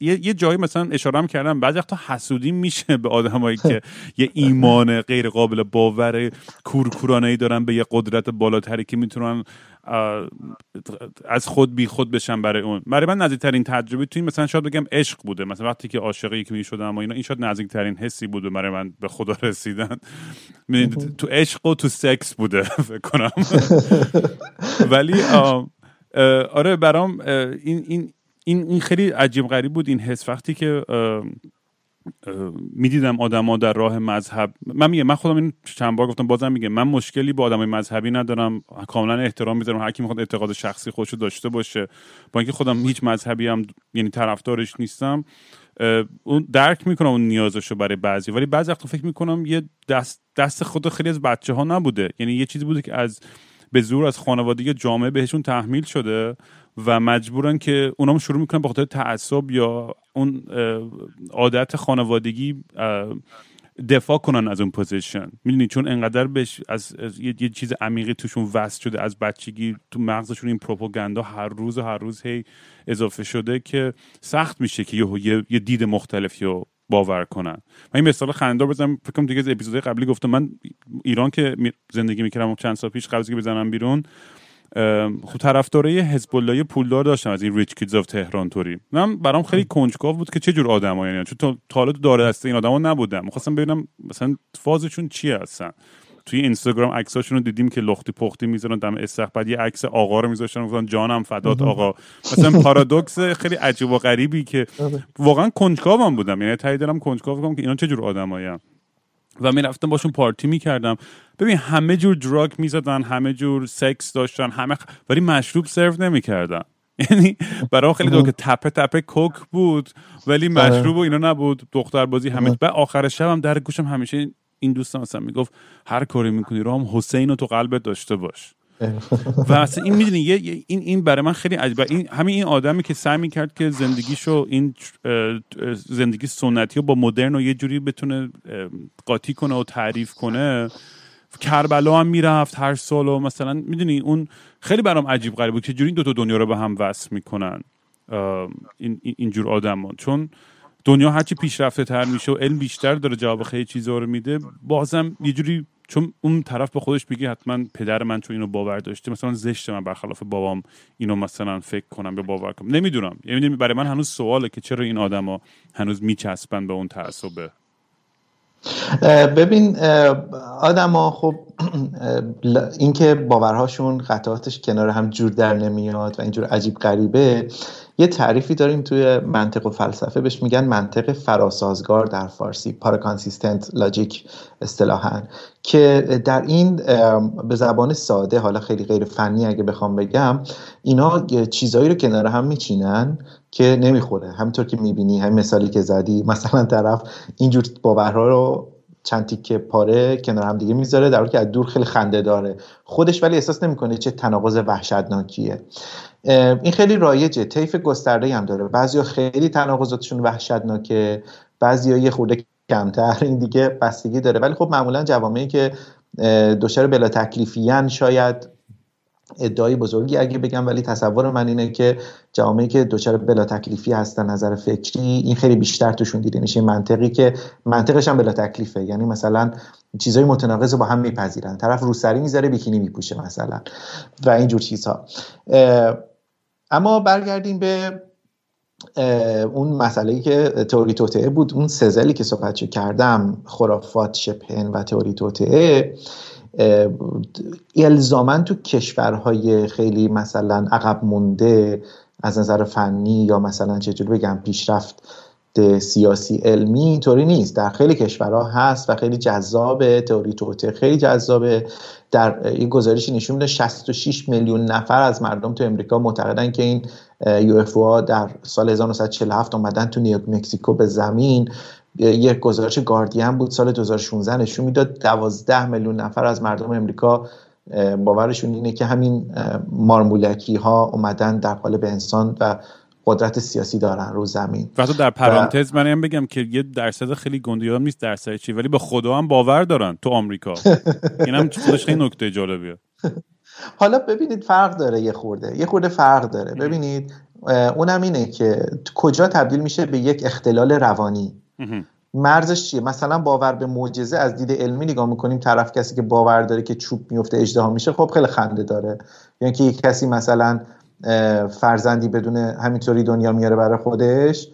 یه, یه جایی مثلا اشاره هم کردم بعضی وقتا حسودی میشه به آدمایی که (laughs) یه ایمان غیر قابل باور کورکورانه ای دارن به یه قدرت بالاتری که می‌تونن از خود بی خود بشن برای اون. برای من نزدیکترین تجربه تو این مثلا شاید بگم عشق بوده. مثلا وقتی که عاشق یکی می‌شدم و اینا این شاید نزدیکترین حسی بوده برای من به خدا (laughs) رسیدن. تو عشق و تو سکس بوده (laughs) فکر کنم. ولی آره برام این این این این خیلی عجیب غریب بود این حس. وقتی که می‌دیدم آدما در راه مذهب من میگم من خودم این چند بار گفتم بازم میگم من مشکلی با آدمای مذهبی ندارم. کاملا احترام می‌ذارم. هر کی می‌خواد اعتقاد شخصی خودشو داشته باشه. با اینکه خودم هیچ مذهبی هم یعنی طرفدارش نیستم اون درک می‌کنم اون نیازشو برای بعضی. ولی بعضی وقتا فکر می‌کنم یه دست دست خود خیلی از بچه ها نبوده. یعنی یه چیزی بوده که از به زور از خانواده جامعه بهشون تحمیل شده. و مجبورن که اونام شروع می‌کنن به خاطر تعصب یا اون عادت خانوادگی دفاع کنن از اون position. می‌دونی؟ چون انقدر بهش از, یه،, چیز عمیقی توشون وست شده از بچگی تو مغزشون این پروپاگاندا هر روز و هر روز هی اضافه شده که سخت میشه که یه, یه دید مختلفی رو باور کنن. من این مثال خندار بزنم فکر کنم دیگه از اپیزودهای قبلی گفتم. من ایران که زندگی می‌کردم چند سال پیش قبل که بزنم بیرون خب طرفدارای حزب الله پولدار داشتم از این ریچ کیدز اف تهران توری. من برام خیلی کنجکاو بود که چه جور آدمایی یعنی چون تا حالا داره دسته این آدما نبودم می‌خواستم ببینم مثلا فازشون چیه هستن. توی اینستاگرام عکساشون رو دیدیم که لختی پختی می‌ذارن دم استقبال یه عکس آقا رو میذاشتن گفتن جانم فدات آقا. مثلا پارادوکس خیلی عجیب و غریبی که. واقعا کنجکاوم بودم. یعنی تایی دارم کنجکاو کنم که اینا چه جور آدمایی و می‌رفتم باشون پارتی می‌کردم. ببین همه جور دراگ می‌زدن همه جور سکس داشتن همه ولی مشروب سرو نمی‌کردن. (laughs) یعنی برای خیلی دو که تپه تپه کوک بود ولی. مشروب و اینا نبود. دختر بازی همه بعد آخر شب هم در گوشم همیشه این دوستم مثلا می‌گفت هر کاری می‌کنی رام حسین رو تو قلبت داشته باش. و اصلا این می‌دونی این این برای من خیلی عجیبه. این همین این آدمی که سعی می‌کرد که زندگیشو این زندگی سنتی رو با مدرن و یه جوری بتونه قاطی کنه و تعریف کنه کربلا هم می‌رفت هر سال و مثلا می‌دونی اون خیلی برام عجیب غریب بود که جوری این دو تا دنیا رو به هم وصل می‌کنن این اینجور آدم چون دنیا هرچی پیشرفته تر میشه و علم بیشتر داره جواب خیلی چیزا رو میده بازم یه جوری چون اون طرف به خودش میگه حتما پدر من چون اینو باور داشته مثلا زشته من برخلاف بابام اینو مثلا فکر کنم به باور کنم. نمی‌دونم. یعنی برای من هنوز سواله که چرا این آدما هنوز میچسبن به اون تعصبه ببین آدما خب اینکه باورهاشون قطعاتش کنار هم جور در نمیاد و اینجور عجیب غریبه یه تعریفی داریم توی منطق و فلسفه. بهش میگن منطق فراسازگار در فارسی پاراکانسیستنت لاجیک اصطلاحا که در این به زبان ساده حالا خیلی غیر فنی اگه بخوام بگم اینا چیزایی رو کنار هم میچینن که نمی‌خوره. همینطور که می‌بینی همین مثالی که زدی مثلا طرف اینجور باورها رو چند تیکه پاره کنار هم دیگه می‌ذاره در حالی که از دور خیلی خنده داره. خودش ولی احساس نمی‌کنه چه تناقض وحشتناکیه. این خیلی رایجه. طیف گسترده هم داره. بعضیا خیلی تناقضاتشون وحشتناکه بعضیا یه خورده کمتر. این دیگه بستگی داره. ولی خب معمولا جوامعی که دچار بلا تکلیفیان شاید ادعای بزرگی اگه بگم ولی تصور من اینه که جامعه که دچار بلا تکلیفی هستن نظر فکری این خیلی بیشتر توشون دیده میشه. منطقی که منطقش هم بلا تکلیفه. یعنی مثلا چیزای متناقض با هم میپذیرن. طرف روسری می‌ذاره بیکینی میپوشه مثلا. و اینجور چیزها. اما برگردیم به اون مسئله که تئوری توطعه بود. اون سزلی که صحبتشو کردم خرافات شبهن و تئوری توطعه الزامن تو کشورهای خیلی مثلا عقب مونده از نظر فنی یا مثلا چجوری بگم پیشرفت سیاسی علمی اینطوری نیست. در خیلی کشورها هست و خیلی جذاب تئوری توته خیلی جذابه. در این گزارشی نشون میده 66 میلیون نفر از مردم تو امریکا معتقدن که این یو اف در سال 1947 اومدن تو نیویورک مکزیکو به زمین. یک گزارش گاردین بود سال 2016 نشون می‌داد 12 میلیون نفر از مردم امریکا باورشون اینه که همین مارمولکی ها اومدن در قالب انسان و قدرت سیاسی دارن رو زمین. و در پرانتز من هم بگم که یه درصد خیلی گنده نیست درصد چی ولی به خدا هم باور دارن تو آمریکا. (laughs) اینم خودش خیلی نکته جالبیه. حالا ببینید فرق داره یه خورده. یه خورده فرق داره. ببینید اونم اینه که کجا تبدیل میشه به یک اختلال روانی. مرزش چیه؟ مثلا باور به معجزه از دید علمی نگاه می‌کنیم طرف کسی که باور داره که چوب میفته اجدها میشه خب خیلی خنده داره. یعنی که یک کسی مثلا فرزندی بدون همینطوری دنیا میاره برای خودش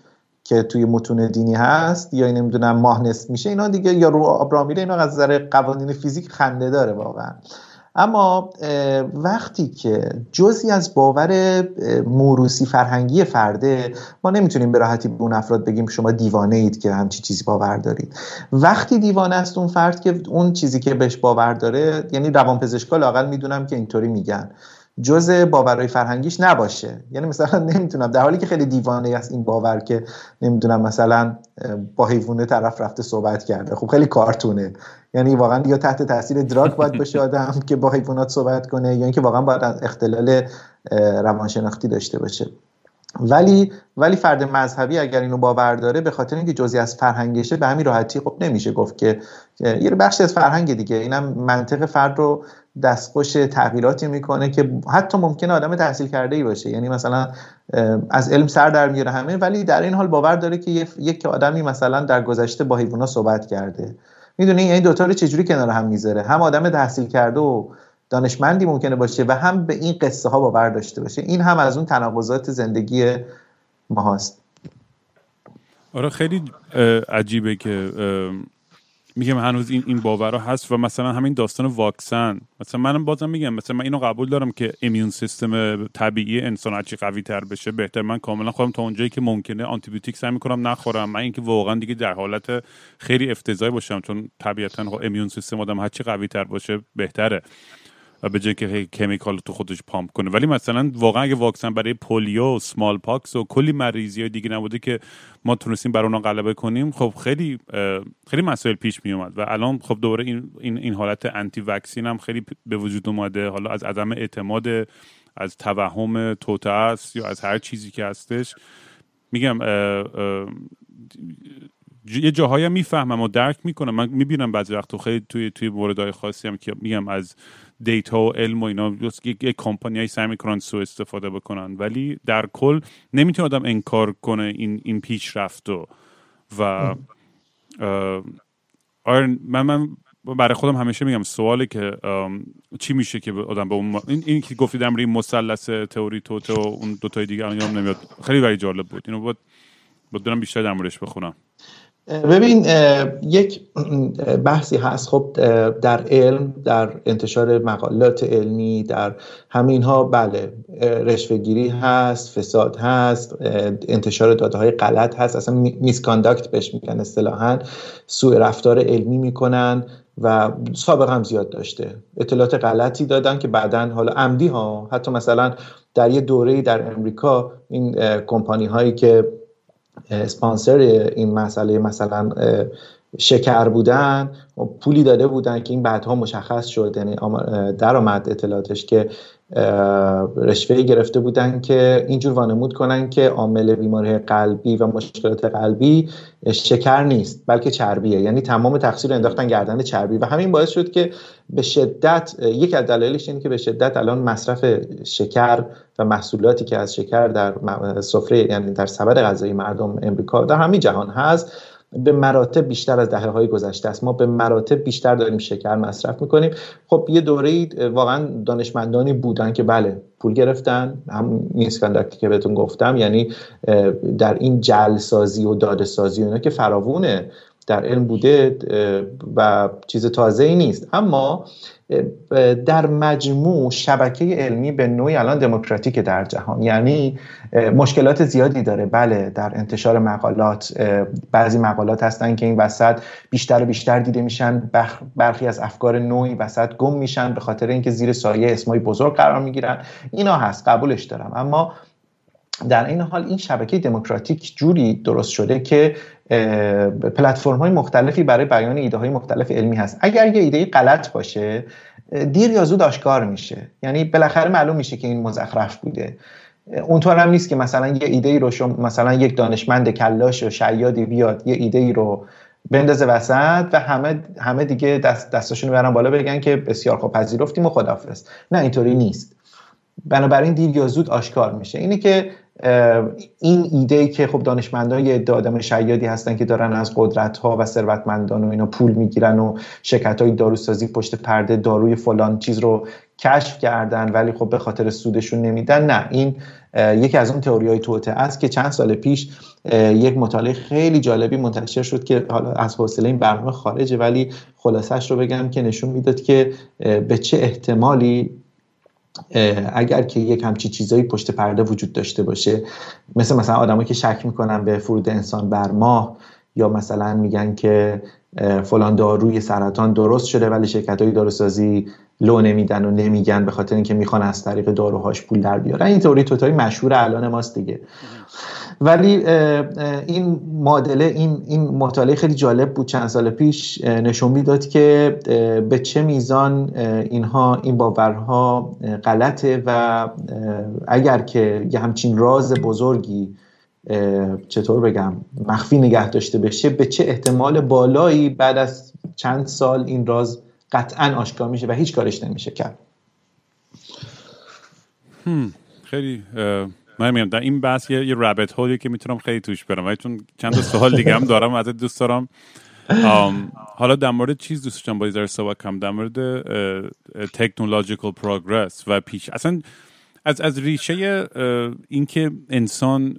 که توی متون دینی هست یا نمی‌دونم ماه نصف میشه اینا دیگه یا رو آب میره اینا از نظر قوانین فیزیک خنده داره واقعا. اما وقتی که جزی از باور موروسی فرهنگی فرده ما نمی‌تونیم به راحتی به اون افراد بگیم شما دیوانه اید که همچی چیزی باور دارید. وقتی دیوانه است اون فرد که اون چیزی که بهش باور داره یعنی روانپزشکا لاقل می‌دونم که اینطوری میگن. جز باورهای فرهنگیش نباشه. یعنی مثلا (laughs) نمی‌تونم در حالی که خیلی دیوانه است این باور که نمی‌دونم مثلا با حیوانه طرف رفته صحبت کرده. خب خیلی کارتونه. یعنی واقعا یا تحت تاثیر دراگ باید باشه آدم (laughs) که با حیوانات صحبت کنه یا اینکه واقعا باید اختلال روانشناختی داشته باشه. ولی ولی فرد مذهبی اگر اینو باور داره به خاطر اینکه جزئی از فرهنگشه به همین راحتی خب نمیشه گفت که یه بخشی از فرهنگ دیگه. اینم منطق فرد رو دستخوش تغییراتی می‌کنه که حتی ممکنه آدم تحصیل کرده ای باشه. یعنی مثلا از علم سر در میاره همه ولی در این حال باور داره که یک آدمی مثلا در گذشته با حیوونا صحبت کرده. می‌دونی؟ این دوتا رو چجوری کنار هم می‌ذاره؟ هم آدم تحصیل کرده و دانشمندی ممکنه باشه و هم به این قصه ها باور داشته باشه. این هم از اون تناقضات زندگی ما هست. آره خیلی عجیبه که میگم هنوز این این باورها هست و مثلا همین داستان واکسن. مثلا منم بازم میگم مثلا من اینو قبول دارم که ایمیون سیستم طبیعی انسان هرچی قوی تر بشه بهتر. من کاملا خودم تا اونجایی که ممکنه آنتی بیوتیک سعی می‌کنم نخورم. من اینکه واقعا دیگه در حالت خیلی افتضاحی باشم چون طبیعتا خب immune system آدم هرچی قوی تر باشه بهتره. و به جای که chemical تو خودش pump کنه. ولی مثلا واقعا اگه واکسن برای polio smallpox و کلی مریضی های دیگه نبوده که ما تونستیم بر اونا غلبه کنیم خب خیلی خیلی مسائل پیش می اومد و الان خب دوباره این, این, این حالت anti vaccine هم خیلی به وجود اومده. حالا از عدم اعتماد از توهم توطئه است یا از هر چیزی که هستش. میگم یه جاهایی می‌فهمم و درک می‌کنم. من می‌بینم بعضی وقت خیلی توی توی موردهای خاصی هم که میگم از دیتا و علم و اینا یک کمپانی سعی می‌کنن سو استفاده بکنن. ولی در کل نمی‌تونه آدم انکار کنه این این پیشرفت و و آره من من برای خودم همیشه میگم سوالی که چی میشه که آدم به اون این, این که گفتی در این مثلث تئوری توت و اون دو تای دیگه الان نمیاد. خیلی برای جالب بود. اینو بود دارم بیشتر در موردش بخونم. ببین یک بحثی هست. خب در علم در انتشار مقالات علمی در همین ها بله رشوهگیری هست فساد هست انتشار داده های غلط هست. اصلا میسکانداکت بهش میگن اصطلاحا. سوء رفتار علمی می‌کنن و سابق هم زیاد داشته. اطلاعات غلطی دادن که بعدا حالا عمدی ها حتی مثلا در یه دوره در امریکا این کمپانی هایی که اسپانسر این مسئله مثلا شکر بودن پولی داده بودن که این بعدها مشخص شد. یعنی درآمد اطلاعاتش که رشوه گرفته بودن که اینجور وانمود کنن که عامل بیماری قلبی و مشکلات قلبی شکر نیست بلکه چربیه. یعنی تمام تقصیر انداختن گردن چربی. و همین باعث شد که به شدت یک از دلایلش اینه که به شدت الان مصرف شکر و محصولاتی که از شکر در سفره یعنی در سبد غذایی مردم امریکا در همین جهان هست به مراتب بیشتر از دهه های گذشته است. ما به مراتب بیشتر داریم شکر مصرف می‌کنیم. خب یه دوره واقعا دانشمندانی بودن که بله پول گرفتن. هم میسکندکتی که بهتون گفتم یعنی در این جلسازی و دادسازی و اینا که فراوونه. در علم بوده و چیز تازه ای نیست. اما در مجموع شبکه علمی به نوعی الان دموکراتیک در جهان. یعنی مشکلات زیادی داره. بله در انتشار مقالات بعضی مقالات هستن که این وسط بیشتر و بیشتر دیده میشن. برخی از افکار نوعی وسط گم میشن به خاطر اینکه زیر سایه اسمای بزرگ قرار می‌گیرن. اینا هست. قبولش دارم. اما در این حال این شبکه دموکراتیک جوری درست شده که پلتفرم های مختلفی برای بیان ایده های مختلف علمی هست. اگر یه ایده غلط باشه دیر یا زود آشکار میشه. یعنی بالاخره معلوم میشه که این مزخرف بوده. اونطور هم نیست که مثلا یه ایده ای رو شما مثلا یک دانشمند کلاش و شیادی بیاد یه ایده ای رو بندازه وسط و همه همه دیگه دست دستاشون برن بالا بگن که بسیار خوب پذیرفتیم و خدافظ نه اینطوری نیست. بنابراین دیر یا زود آشکار میشه. اینی که این ایده ای که خب دانشمندان یه آدم شیادی هستن که دارن از قدرت ها و ثروتمندان و اینا پول می‌گیرن و شرکت های داروسازی پشت پرده داروی فلان چیز رو کشف کردن ولی خب به خاطر سودشون نمیدن. نه این یکی از اون تئوری های توته است که چند سال پیش یک مطالعه خیلی جالبی منتشر شد که حالا از حوصله این برنامه خارجه ولی خلاصش رو بگم که نشون می‌داد که به چه احتمالی اگر که یک همچی چیزایی پشت پرده وجود داشته باشه مثل مثلا آدمایی که شک می‌کنن به فرود انسان بر ماه یا مثلا میگن که فلان داروی سرطان درست شده ولی شرکت های داروسازی لو نمیدن و نمیگن به خاطر اینکه می‌خوان از طریق داروهاش پول در بیارن. این توری توتای مشهور الان ماست دیگه. ولی این معادله این این مطالعه خیلی جالب بود. چند سال پیش نشون می‌داد که به چه میزان اینها این باورها غلطه و اگر که یه همچین راز بزرگی چطور بگم مخفی نگه داشته بشه به چه احتمال بالایی بعد از چند سال این راز قطعا آشکار میشه و هیچ کارش نمیشه کرد. خیلی من میگم در این بحث یه, یه رابط هولی که می‌تونم خیلی توش برم. ولی چون چند سوال دیگه هم دارم ازت دوست دارم. حالا در مورد چیز دوست داشتم باید صحبت کنم. در مورد تکنولوژیکال پروگرس و پیش اصلا از از ریشه اینکه انسان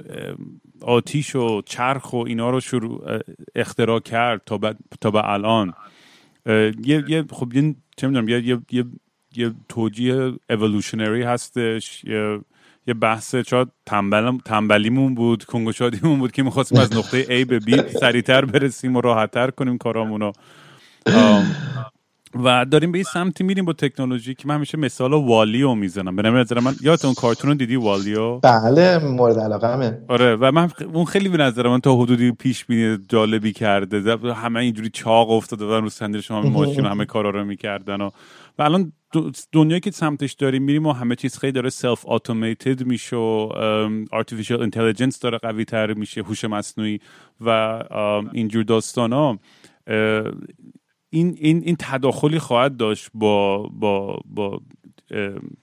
آتیش و چرخ و اینا رو شروع اختراع کرد تا به, تا به الان. یه یه خب یه چه می‌دونم یه یه یه, یه توجیه evolutionary هستش یه یه بحث شاید تنبل تنبلیمون بود کون گشادیمون بود که می‌خواستیم از نقطه A به B سریعتر برسیم و راحتتر کنیم کارامونو. و داریم به این سمتی میریم با تکنولوژی که من همیشه مثال WALL-E و می‌زنم. به نظر من یادتون کارتون دیدی WALL-E و؟ بله مورد علاقه آره و من اون خیلی به نظر من تا حدودی پیش بینی جالبی کرده. همه اینجوری چاق افتاده بودن رو صندلی شما (laughs) ماشین همه کارا رو می‌کردن و و الان دنیایی که سمتش داریم میریم و همه چیز خیلی داره سلف اتوماتد میشه و artificial intelligence داره قوی تر میشه هوش مصنوعی و اینجور داستان ها این, این, این تداخلی خواهد داشت با, با, با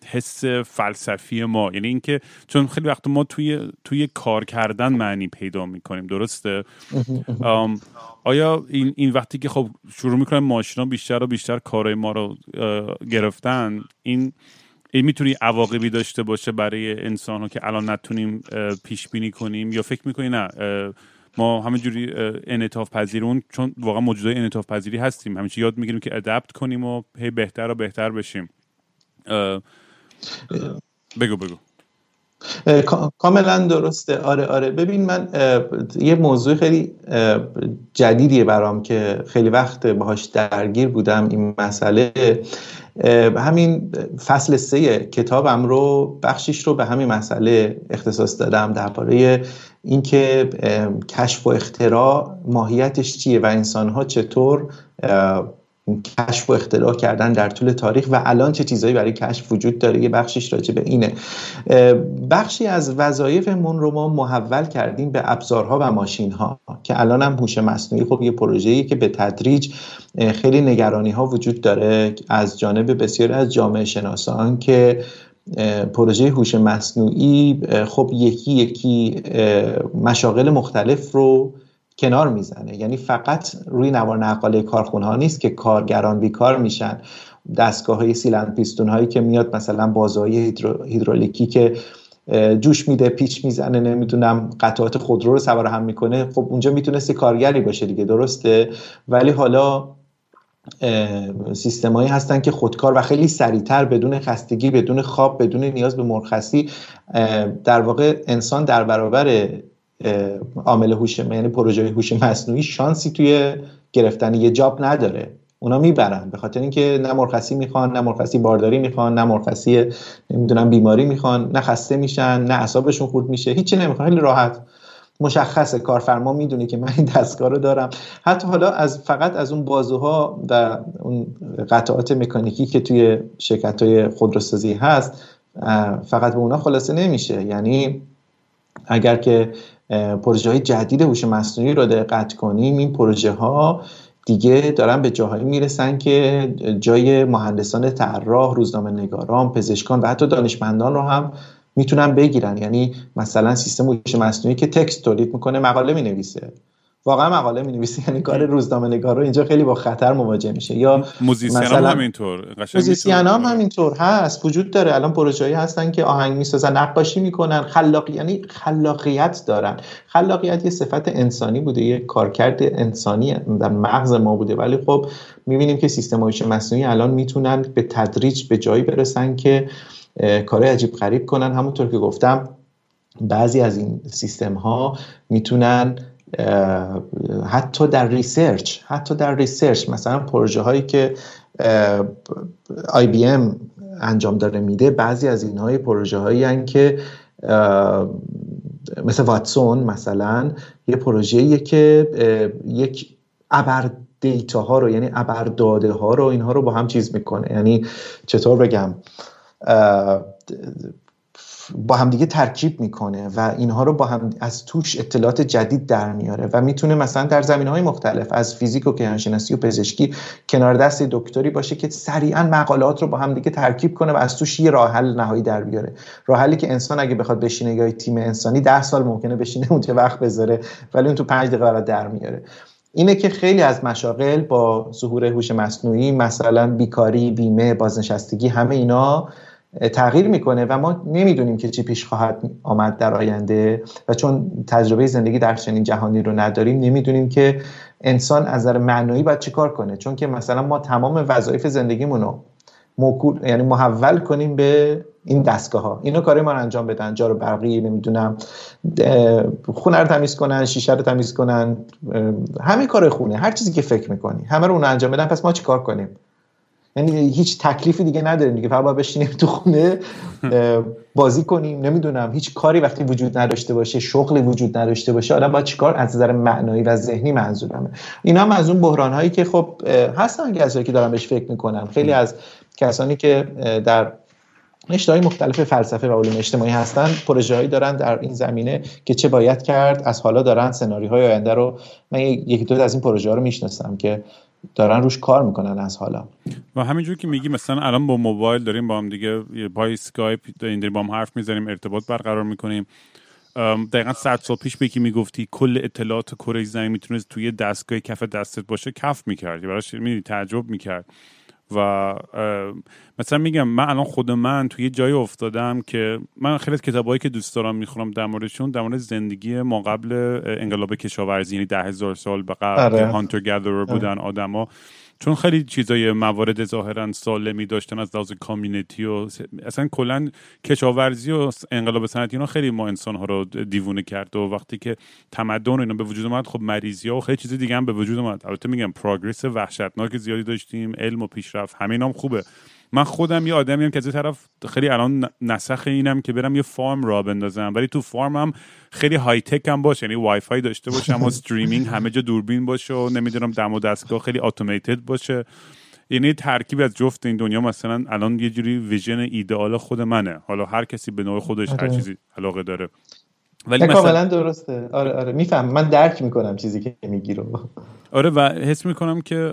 حس فلسفی ما. یعنی اینکه چون خیلی وقت ما توی توی کار کردن معنی پیدا می‌کنیم. درسته؟ (laughs) آیا این, این وقتی که خب شروع می‌کنیم ماشینا بیشتر و بیشتر کارهای ما رو گرفتن این این می‌تونی عواقبی داشته باشه برای انسان ها که الان نتونیم پیش بینی کنیم؟ یا فکر می‌کنی نه ما همینجوری انعطاف پذیرون چون واقعا موجودای انعطاف پذیری هستیم. همیشه یاد می‌گیریم که ادپت کنیم و هی بهتر و بهتر بشیم. بگو بگو. کاملا درسته. آره آره. ببین من یه موضوع خیلی جدیدیه برام که خیلی وقت باهاش درگیر بودم این مسئله. همین فصل سه کتابم رو بخشیش رو به همین مسئله اختصاص دادم درباره اینکه کشف و اختراع ماهیتش چیه و انسانها چطور کشف و اختراع کردن در طول تاریخ و الان چه چیزهایی برای کشف وجود داره؟ یه بخشیش راجع به اینه. بخشی از وظایفمون رو ما محول کردیم به ابزارها و ماشین ها که الان هم هوش مصنوعی خب یه پروژه‌ای که به تدریج خیلی نگرانی ها وجود داره از جانب بسیاری از جامعه شناسان که پروژه هوش مصنوعی خب یکی یکی مشاغل مختلف رو کنار می‌زنه. یعنی فقط روی نوار نقاله کارخونه ها نیست که کارگران بیکار میشن. دستگاه های سیلند پیستون هایی که میاد مثلا بازهای هیدرولیکی که جوش میده پیچ می‌زنه نمی‌دونم قطعات خودرو رو سوار هم می‌کنه. خب اونجا می‌تونسته کارگری باشه دیگه درسته؟ ولی حالا سیستمایی هستن که خودکار و خیلی سریعتر بدون خستگی بدون خواب بدون نیاز به مرخصی در واقع انسان در برابر عامل هوش یعنی پروژه هوش مصنوعی شانسی توی گرفتن یه جاب نداره. اونا می‌برن. به خاطر اینکه نه مرخصی می‌خوان نه مرخصی بارداری می‌خوان نه مرخصی نمی‌دونم بیماری می‌خوان نه خسته میشن نه اعصابشون خورد میشه هیچی نمی‌خوان. خیلی راحت. مشخصه. کارفرما می‌دونه که من این دستگاه رو دارم. حتی حالا از فقط از اون بازوها و اون قطعات مکانیکی که توی شرکت های خودروسازی هست فقط به اونا خلاصه نمیشه. یعنی اگر که پروژه های جدید هوش مصنوعی رو دقت کنیم. این پروژه ها دیگه دارن به جاهایی می‌رسن که جای مهندسان طراح روزنامه نگاران پزشکان و حتی دانشمندان رو هم می‌تونن بگیرن. یعنی مثلا سیستم هوش مصنوعی که text تولید می‌کنه مقاله می‌نویسه. واقعا مقاله می نویسی یعنی کار روزنامه نگار رو اینجا خیلی با خطر مواجه میشه. یا musician هم همینطور musician هم همینطور هست وجود داره. الان پروژه‌ای هستن که آهنگ می‌سازن نقاشی می‌کنن خلاق یعنی خلاقیت دارن. خلاقیت یه صفت انسانی بوده یه کارکرد انسانی در مغز ما بوده. ولی خب می‌بینیم که سیستم هوش مصنوعی الان می‌تونن به تدریج به جایی برسن که کار عجیب غریب کنن. همونطور که گفتم بعضی از این سیستم ها می‌تونن حتی در research حتی در research مثلا پروژه هایی که IBM انجام داره میده بعضی از اینهای پروژه هایی که مثل واتسون مثلا یه پروژه که یک ابر data ها رو یعنی ابر داده ها رو اینها رو با هم چیز می‌کنه. یعنی چطور بگم؟ با همدیگه ترکیب می‌کنه و اینها رو با هم از توش اطلاعات جدید در میاره و می‌تونه مثلا در زمین های مختلف از فیزیک و کیهانشناسی و پزشکی کنار دست دکتری باشه که سریعا مقالات رو با همدیگه ترکیب کنه و از توش یه راه حل نهایی در بیاره. راه حلی که انسان اگه بخواد بشینه یا تیم انسانی ده سال ممکنه بشینه اونجا وقت بذاره ولی اون تو پنج دقیقه در میاره. اینه که خیلی از مشاغل با ظهور هوش مصنوعی مثلا بیکاری بیمه بازنشستگی همه اینا تغییر می‌کنه و ما نمی‌دونیم که چی پیش خواهد آمد در آینده و چون تجربه زندگی در چنین جهانی رو نداریم نمی‌دونیم که انسان از نظر معنایی باید چیکار کنه. چون که مثلا ما تمام وظایف زندگیمون رو موکول یعنی محول کنیم به این دستگاه ها اینو کاری ما رو انجام بدن. جارو برقی نمی‌دونم خونه رو تمیز کنن شیشه رو تمیز کنن همه کار خونه. هر چیزی که فکر می‌کنی. همه رو اون انجام بدن پس ما چیکار کنیم؟ یعنی هیچ تکلیفی دیگه نداریم دیگه. فقط بشینیم تو خونه (laughs) بازی کنیم. نمی‌دونم هیچ کاری وقتی وجود نداشته باشه شغلی وجود نداشته باشه آدم باید چیکار از نظر معنایی و ذهنی منظورمه. اینا هم از اون بحران هایی که خب هستن کسایی که دارن بهش فکر می‌کنن خیلی از کسانی که در رشته مختلف فلسفه و علوم اجتماعی هستن پروژه هایی دارن در این زمینه که چه باید کرد از حالا دارن سناریوهای آینده رو من یکی دو از این پروژه ها رو می‌شناسم که دارن روش کار می‌کنن از حالا. و همینجور که میگی مثلا الان با موبایل داریم با هم دیگه با اسکایپ داریم با هم حرف می‌زنیم ارتباط برقرار می‌کنیم. دقیقا صد سال پیش بکی می‌گفتی کل اطلاعات کره زمین می‌تونست توی دستگاه کف دستت باشه کف می‌کردی براش می تعجب می‌کرد. و مثلا میگم من الان خود من توی جایی افتادم که من خیلی از کتابایی که دوست دارم می‌خونم در موردشون در مورد زندگی ما قبل انقلاب کشاورزی یعنی ده هزار سال به قبل آره. هانتر گدرر بودن آدما چون خیلی چیزای موارد ظاهرا سالمی داشتن از لحاظ community و اصلا کلا کشاورزی و انقلاب صنعتی اینا خیلی ما انسان ها رو دیوونه کرد و وقتی که تمدن اینا به وجود اومد خب مریضی ها و خیلی چیز دیگه هم به وجود اومد. البته میگم progress وحشتناک زیادی داشتیم علم و پیشرفت همین هم خوبه. من خودم یه آدمی که از طرف خیلی الان نسخ اینم که برم یه farm راه بندازم. ولی تو farm هم خیلی high tech هم باشه. یعنی وای فای داشته باشه اما streaming همه جا دوربین باشه و نمی‌دونم دم و دستگاه خیلی automated باشه. یعنی ترکیب از جفت این دنیا مثلا الان یه جوری vision ایدئال خود منه. حالا هر کسی به نوع خودش هر آره. چیزی علاقه داره. ولی مثلا... کاملا درسته. آره آره. میفهم. من درک می‌کنم چیزی که میگی رو. آره و حس می‌کنم که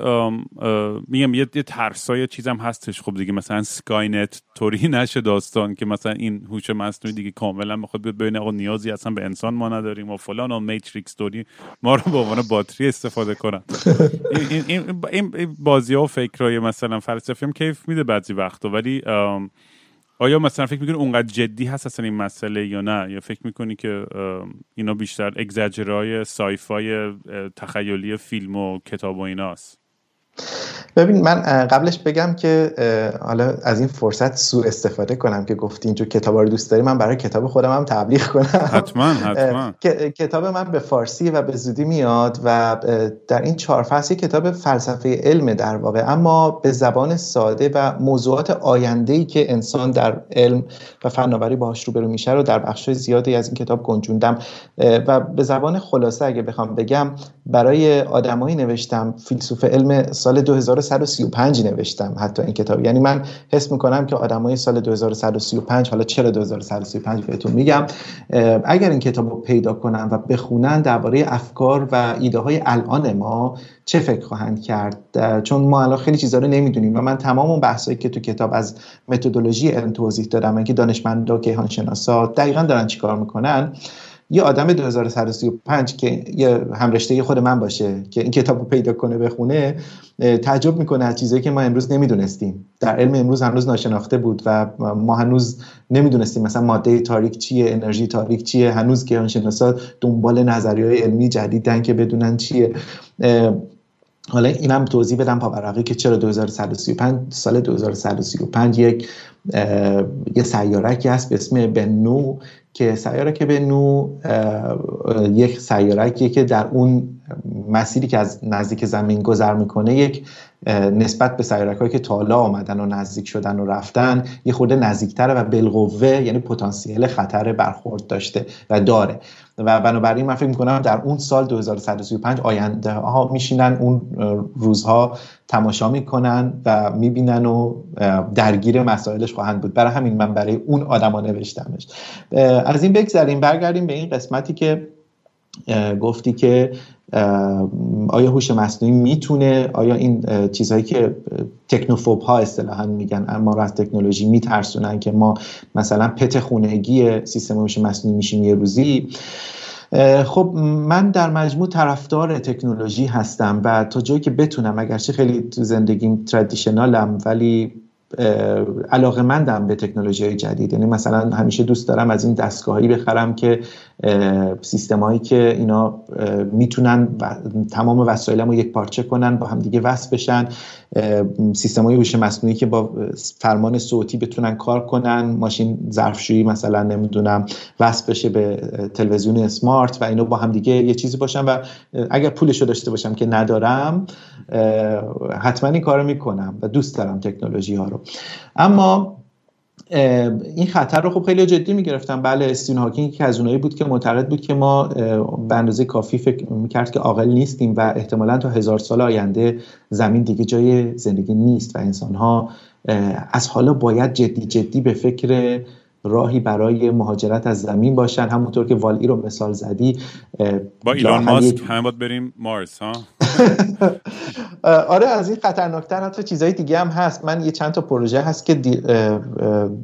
میگم یه, یه ترسای چیزم هستش. خب دیگه مثلا Skynet طوری (laughs) نشه داستان که مثلا این هوش مصنوعی دیگه کاملا بخواد بیاد ببینه آقا نیازی اصلا به انسان ما نداریم و فلان و Matrix طوری ما رو به عنوان باتری استفاده کنن. (laughs) این, این, این بازی ها و فکرهای مثلا فلسفی هم کیف میده بعضی وقتا. ولی آیا مثلا فکر می‌کنی اونقدر جدی هست اصلا این مسئله یا نه؟ یا فکر می‌کنی که اینا بیشتر اگزاجرای سایفای تخیلی فیلم و کتاب و ایناست؟ ببین من قبلش بگم که حالا از این فرصت سوء استفاده کنم که گفتی اینجور کتاب رو دوست داری من برای کتاب خودم هم تبلیغ کنم. حتما حتما. کتاب من به فارسی و به زودی میاد و در این چهار فصل کتاب فلسفه علم در واقع اما به زبان ساده و موضوعات آینده ای که انسان در علم و فناوری باهاش روبرو میشه رو در بخش زیادی از این کتاب گنجوندم. و به زبان خلاصه اگه بخوام بگم برای آدمایی نوشتم فیلسوف علم سال 2135 نوشتم حتی این کتاب. یعنی من حس می‌کنم که آدمای سال 2135 حالا چرا 2135 بهتون میگم اگر این کتاب رو پیدا کنن و بخونن درباره افکار و ایده های الان ما چه فکر خواهند کرد؟ چون ما الان خیلی چیزا رو نمی‌دونیم و من تمام اون بحثایی که تو کتاب از متدولوژی علم توضیح دادم که دانشمندا کیهانشناسا دقیقا دارن چیکار می‌کنن یه آدم 2135 که یه همرشته خود من باشه که این کتاب رو پیدا کنه بخونه تعجب می‌کنه از چیزایی که ما امروز نمی‌دونستیم. در علم امروز هنوز ناشناخته بود و ما هنوز نمی‌دونستیم مثلا ماده تاریک چیه انرژی تاریک چیه هنوز گیاهشناسا دنبال نظریه علمی جدیدن که بدونن چیه. حالا اینم توضیح بدم پاورقی که چرا 2135 سال 2135 یک یه سیارکی هست به اسم بنو که سیارک بنو یک سیارکیه که در اون مسیری که از نزدیک زمین گذر می‌کنه یک نسبت به سیارک که تالا آمدن و نزدیک شدن و رفتن یه خورده نزدیکتره و بالقوه یعنی پتانسیل خطر برخورد داشته و داره. و بنابراین من فکر می‌کنم در اون سال 2135 آینده ها میشینن اون روزها تماشا می‌کنن و می‌بینن و درگیر مسائلش خواهند بود. برای همین من برای اون آدما نوشتمش. از این بگذریم برگردیم به این قسمتی که گفتی که آیا هوش مصنوعی می‌تونه آیا این چیزهایی که تکنوفوب ها اصطلاحا میگن اما را از تکنولوژی میترسونن که ما مثلا پت خونگی سیستم هوش مصنوعی میشیم یه روزی. خب من در مجموع طرفدار تکنولوژی هستم و تا جایی که بتونم اگرچه خیلی تو زندگیم تردیشنالم ولی علاقه مندم به تکنولوژی جدید. یعنی مثلا همیشه دوست دارم از این دستگاهی بخرم که سیستمایی که اینا می‌تونن تمام وسایلمو یک پارچه کنن با هم دیگه وصل بشن. سیستم های هوش مصنوعی که با فرمان صوتی بتونن کار کنن ماشین ظرفشویی مثلا نمی‌دونم وصل بشه به تلویزیون اسمارت و اینو با هم دیگه یه چیزی باشن و اگر پولشو داشته باشم که ندارم حتما این کارو می‌کنم و دوست دارم تکنولوژی ها رو. اما این خطر رو خب خیلی جدی می‌گرفتم بله استین هاکینگ که از اونایی بود که معتقد بود که ما به اندازه کافی فکر می‌کرد که عاقل نیستیم و احتمالا تا هزار سال آینده زمین دیگه جای زندگی نیست و انسان ها از حالا باید جدی جدی به فکر راهی برای مهاجرت از زمین باشن. همونطور که والی رو مثال زدی با ایلان ماسک همه باید بریم مارس ها؟ (laughs) آره از این خطرناکتر حتی چیزهای دیگه هم هست. من یه چند تا پروژه هست که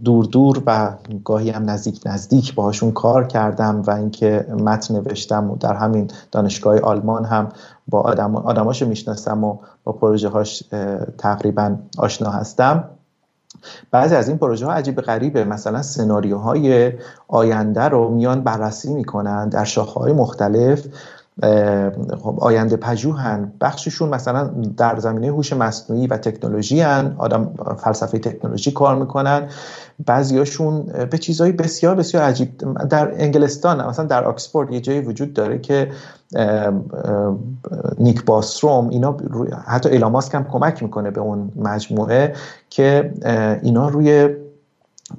دور دور و گاهی هم نزدیک نزدیک باهاشون کار کردم و اینکه متن نوشتم و در همین دانشگاه آلمان هم با آدم آدماشو می‌شناسم و با پروژه هاش تقریبا آشنا هستم. بعضی از این پروژه ها عجیب غریبه. مثلا سناریوهای آینده رو میان بررسی می‌کنن در شاخه های مختلف. آینده پژوهن بخششون مثلا در زمینه هوش مصنوعی و تکنولوژی هن. آدم فلسفه تکنولوژی کار می‌کنن. بعضیاشون به چیزهای بسیار بسیار عجیب. در انگلستان مثلا در آکسفورد یه جایی وجود داره که نیک باستروم اینا حتی ایلاماسک هم کمک می‌کنه به اون مجموعه که اینا روی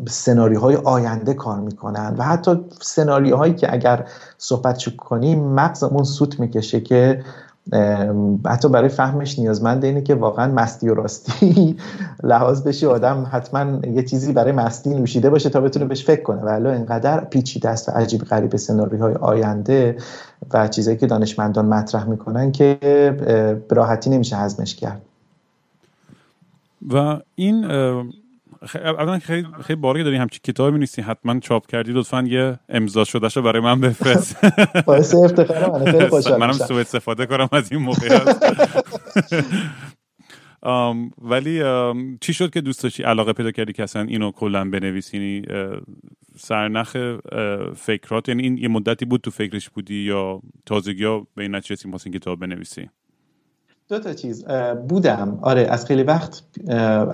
سناریوهای آینده کار می‌کنن و حتی سناریوهایی که اگر صحبت کنیم مغزمون سوت می‌کشه که حتی برای فهمش نیازمند اینه که واقعا مستی و راستی (laughs) لحاظ بشه آدم حتما یه چیزی برای مستی نوشیده باشه تا بتونه بهش فکر کنه. ولی اینقدر پیچیده است و عجیب غریب سناریوهای آینده و چیزایی که دانشمندان مطرح می‌کنن که به راحتی نمیشه هضمش کرد. و این اولا خیلی خیلی باری داری همچی کتابی نیستی حتما چاپ کردی لطفا یه امضا شده شو برای من بفرست. (laughs) باعث افتخار من خیلی (laughs) خوشحال منم سوء استفاده کنم از این موقعیت (laughs) ولی چی شد که دوست داشتی علاقه پیدا کردی که اصلا اینو کلا بنویسی یعنی سرنخ فکرات؟ یعنی این یه مدتی بود تو فکرش بودی یا تازگی ها به این نتیجه رسیدی کتاب بنویسی؟ دو تا چیز بودم. آره از خیلی وقت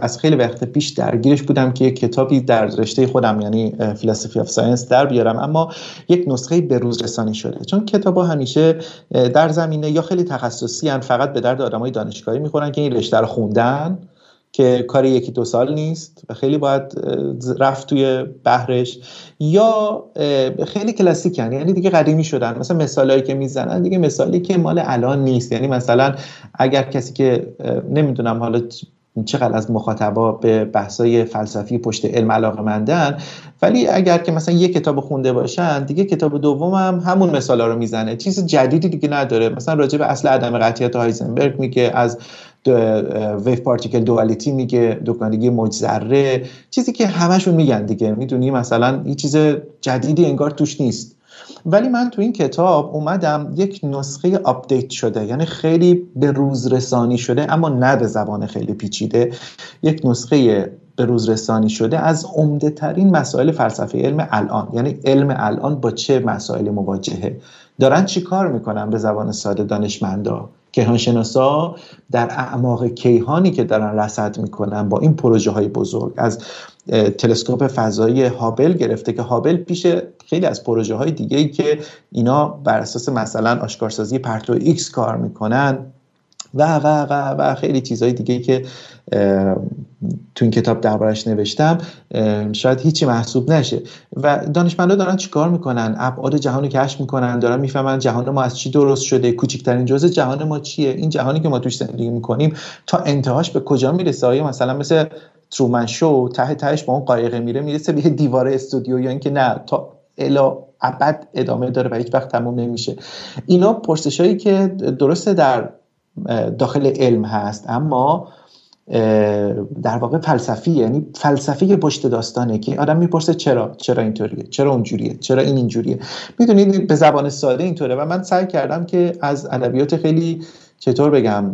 از خیلی وقت پیش درگیرش بودم که کتابی در رشته خودم یعنی philosophy of science در بیارم. اما یک نسخه به روز رسانی شده. چون کتاب ها همیشه در زمینه یا خیلی تخصصی هن فقط به درد آدمای دانشگاهی می‌خورن که این رشته رو خوندن. که کار یکی دو سال نیست و خیلی باید رفت توی بحرش. یا خیلی کلاسیک یعنی دیگه قدیمی شدن. مثلا مثالایی که می‌زنن دیگه مثالی که مال الان نیست. یعنی مثلا اگر کسی که نمی‌دونم حالا چقدر از مخاطبا به بحثای فلسفی پشت علم علاقه مندن ولی اگر که مثلا یک کتاب خونده باشن دیگه کتاب دوم هم همون مثالا رو می‌زنه. چیز جدیدی دیگه نداره. مثلا راجع به اصل عدم قطعیت هایزنبرگ میگه از wave particle duality میگه دوگانگی موج ذره چیزی که همشون میگن دیگه. می‌دونی مثلا این چیز جدیدی انگار توش نیست. ولی من تو این کتاب اومدم یک نسخه update شده. یعنی خیلی به روز رسانی شده اما نه به زبان خیلی پیچیده. یک نسخه به روز رسانی شده از عمده ترین مسائل فلسفه علم الان. یعنی علم الان با چه مسائل مواجهه؟ دارن چی کار می‌کنن به زبان ساده دانشمندا؟ کیهانشناسا در اعماق کیهانی که دارن رصد می‌کنن با این پروژه های بزرگ. از تلسکوپ فضایی هابل گرفته که هابل پیش خیلی از پروژه های دیگه ای که اینا بر اساس مثلا آشکارسازی پرتو ایکس کار می‌کنن و و و و خیلی چیزهای دیگه که تو این کتاب دربارش نوشتم شاید هیچی محسوب نشه. و دانشمندا دارن چیکار می‌کنن؟ ابعاد جهان رو کشف می‌کنن دارن می‌فهمن جهان ما از چی درست شده کوچکترین جزء جهان ما چیه؟ این جهانی که ما توش زندگی می‌کنیم تا انتهاش به کجا می‌رسه؟ آیا مثلا مثل ترومن شو ته تهش با اون قایقه میره می‌رسه به دیوار استودیو یا اینکه نه تا الا ابد ادامه داره و هیچ وقت تموم نمیشه. اینا پرسشایی که درسته در داخل علم هست اما در واقع فلسفی یعنی فلسفه پشت داستانه که آدم می‌پرسه چرا چرا اینطوریه چرا اونجوریه چرا این اینجوریه. می‌دونید به زبان ساده اینطوره و من سعی کردم که از ادبیات خیلی چطور بگم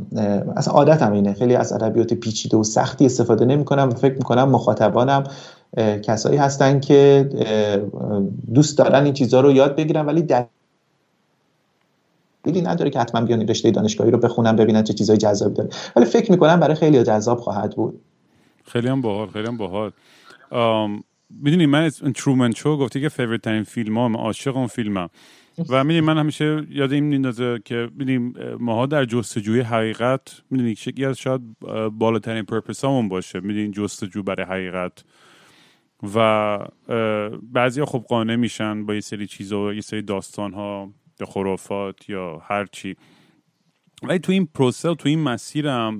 از عادتم اینه. خیلی از ادبیات پیچیده و سختی استفاده نمی کنم و فکر می‌کنم مخاطبانم کسایی هستن که دوست دارن این چیزها رو یاد بگیرن ولی در دلیلی نداره که حتما بیان رشته دانشگاهی رو بخونن ببینن چه چیزای جذاب داره. ولی فکر می‌کنم برای خیلی جذاب خواهد بود. خیلی هم باحال خیلی هم باحال. می‌دونی من Truman Show گفتی که favorite ترین فیلم ها عاشق اون فیلمم. و می‌دونی من همیشه یاد این میندازه که می‌دونیم ماها در جستجوی حقیقت می‌دونی یکی از شاید بالاترین پرپس همون باشه. می‌دونی جستجو برای حقیقت. و بعضی خب قانع میشن با یه سری چیزا یه سری داستان ها یا خرافات یا هر چی. ولی تو این پروسه تو این مسیرم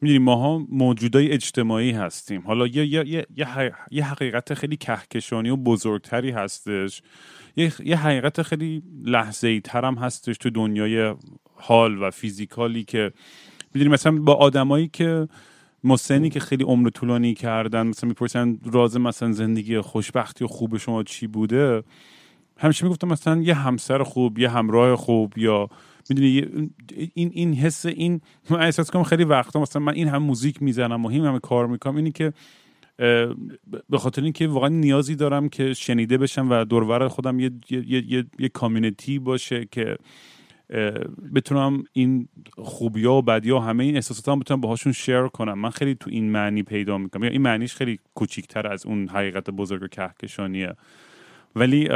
می‌دونیم ماها موجودای اجتماعی هستیم. حالا یه, یه،, یه،, حقیقت خیلی کهکشانی و بزرگتری هستش. یه, یه حقیقت خیلی لحظه ای تر هم هستش تو دنیای حال و فیزیکالی که می‌دونی مثلا با آدمایی که مسنی که خیلی عمر طولانی کردن مثلا می‌پرسن راز مثلا زندگی خوشبختی و خوب شما چی بوده همیشه می‌گفتم مثلا یه همسر خوب یه همراه خوب یا می‌دونی این این حس این من احساس کنم خیلی وقتا مثلا من این هم موزیک می‌زنم و این همه کار می‌کنم اینی که به خاطر اینکه واقعا نیازی دارم که شنیده بشم و دورور خودم یه یه یه, یه کامیونیتی باشه که بتونم این خوبی ها و بدی ها همه این احساسات هم بتونم باهاشون شیر کنم. من خیلی تو این معنی پیدا می‌کنم. یا این معنیش خیلی کوچیکتر از اون حقیقت بزرگ و کهکشانیه. ولی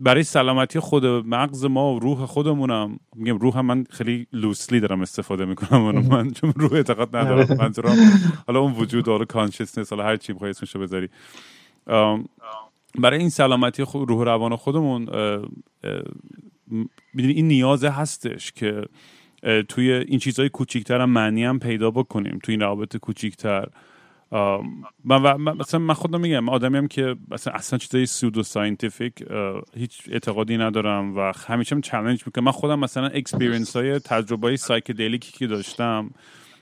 برای سلامتی خود مغز ما و روح خودمونم میگم روح من خیلی لوسلی دارم استفاده می‌کنم من چون روح اعتقاد ندارم منظورم حالا اون وجود حالا consciousness حالا هر چی بخوای اسمشو بذاری. برای این سلامتی روح روان خودمون می‌دونی این نیازه هستش که توی این چیزهای کوچیکتر هم معنی هم پیدا بکنیم توی این روابط کوچیکتر. من مثلا من خودم میگم آدمی هم که مثلا اصلا چیزای pseudo scientific هیچ اعتقادی ندارم و همیشه هم challenge می‌کنم. من خودم مثلا experience های تجربه های psychedelic ی که داشتم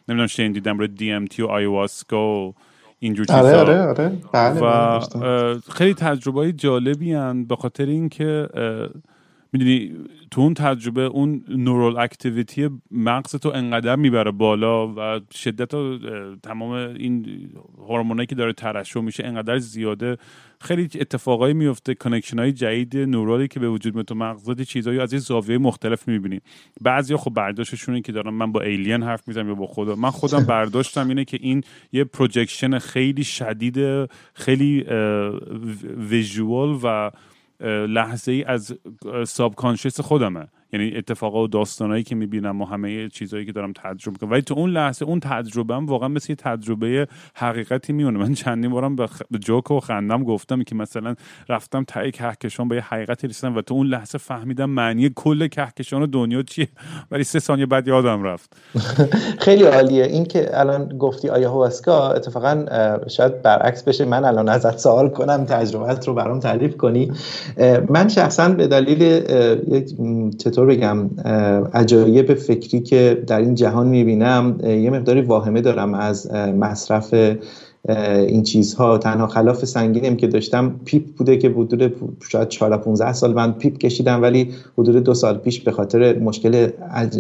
نمی‌دونم شین دیدم رو DMT و ayahuasca و اینجور آره، چیزا. آره آره. آره و خیلی تجربه های جالبی هن به خاطر اینکه می‌دونی تو اون تجربه اون neural activity مغز تو انقدر می‌بره بالا و شدت و تمام این هورمونایی که داره ترشح میشه انقدر زیاده. خیلی اتفاقایی میفته connection های جدید neural ی که به وجود میاد تو مغزت چیزایی از این زاویه مختلف می‌بینی. بعضیا خب برداشتشونه که دارم من با alien حرف می‌زنم یا با خدا. من خودم (laughs) برداشتم اینه که این یه projection خیلی شدید خیلی visual و لحظه ای از subconscious خودمه. یعنی اتفاقا و داستانایی که می‌بینم و همه چیزهایی که دارم تجربه می‌کنم. ولی تو اون لحظه اون تجربه هم واقعا مثل یه تجربه حقیقتی می‌مونه من چندین بارم به جوک و خندم گفتم که مثلا رفتم ته کهکشان به یه حقیقتی رسیدم و تو اون لحظه فهمیدم معنی کل کهکشان و دنیا چیه. ولی سه ثانیه بعد یادم رفت. (laughs) خیلی عالیه. این که الان گفتی آیا هواسکا اتفاقا شاید برعکس بشه. من الان ازت سوال کنم تجربت رو برام تعریف کنی. من شخصا به دلیل چطور بگم عجایب فکری که در این جهان می‌بینم یه مقداری واهمه دارم از مصرف این چیزها. تنها خلاف سنگینیم که داشتم پیپ بوده که حدود شاید 14 15 سال من پیپ کشیدم ولی حدود دو سال پیش به خاطر مشکل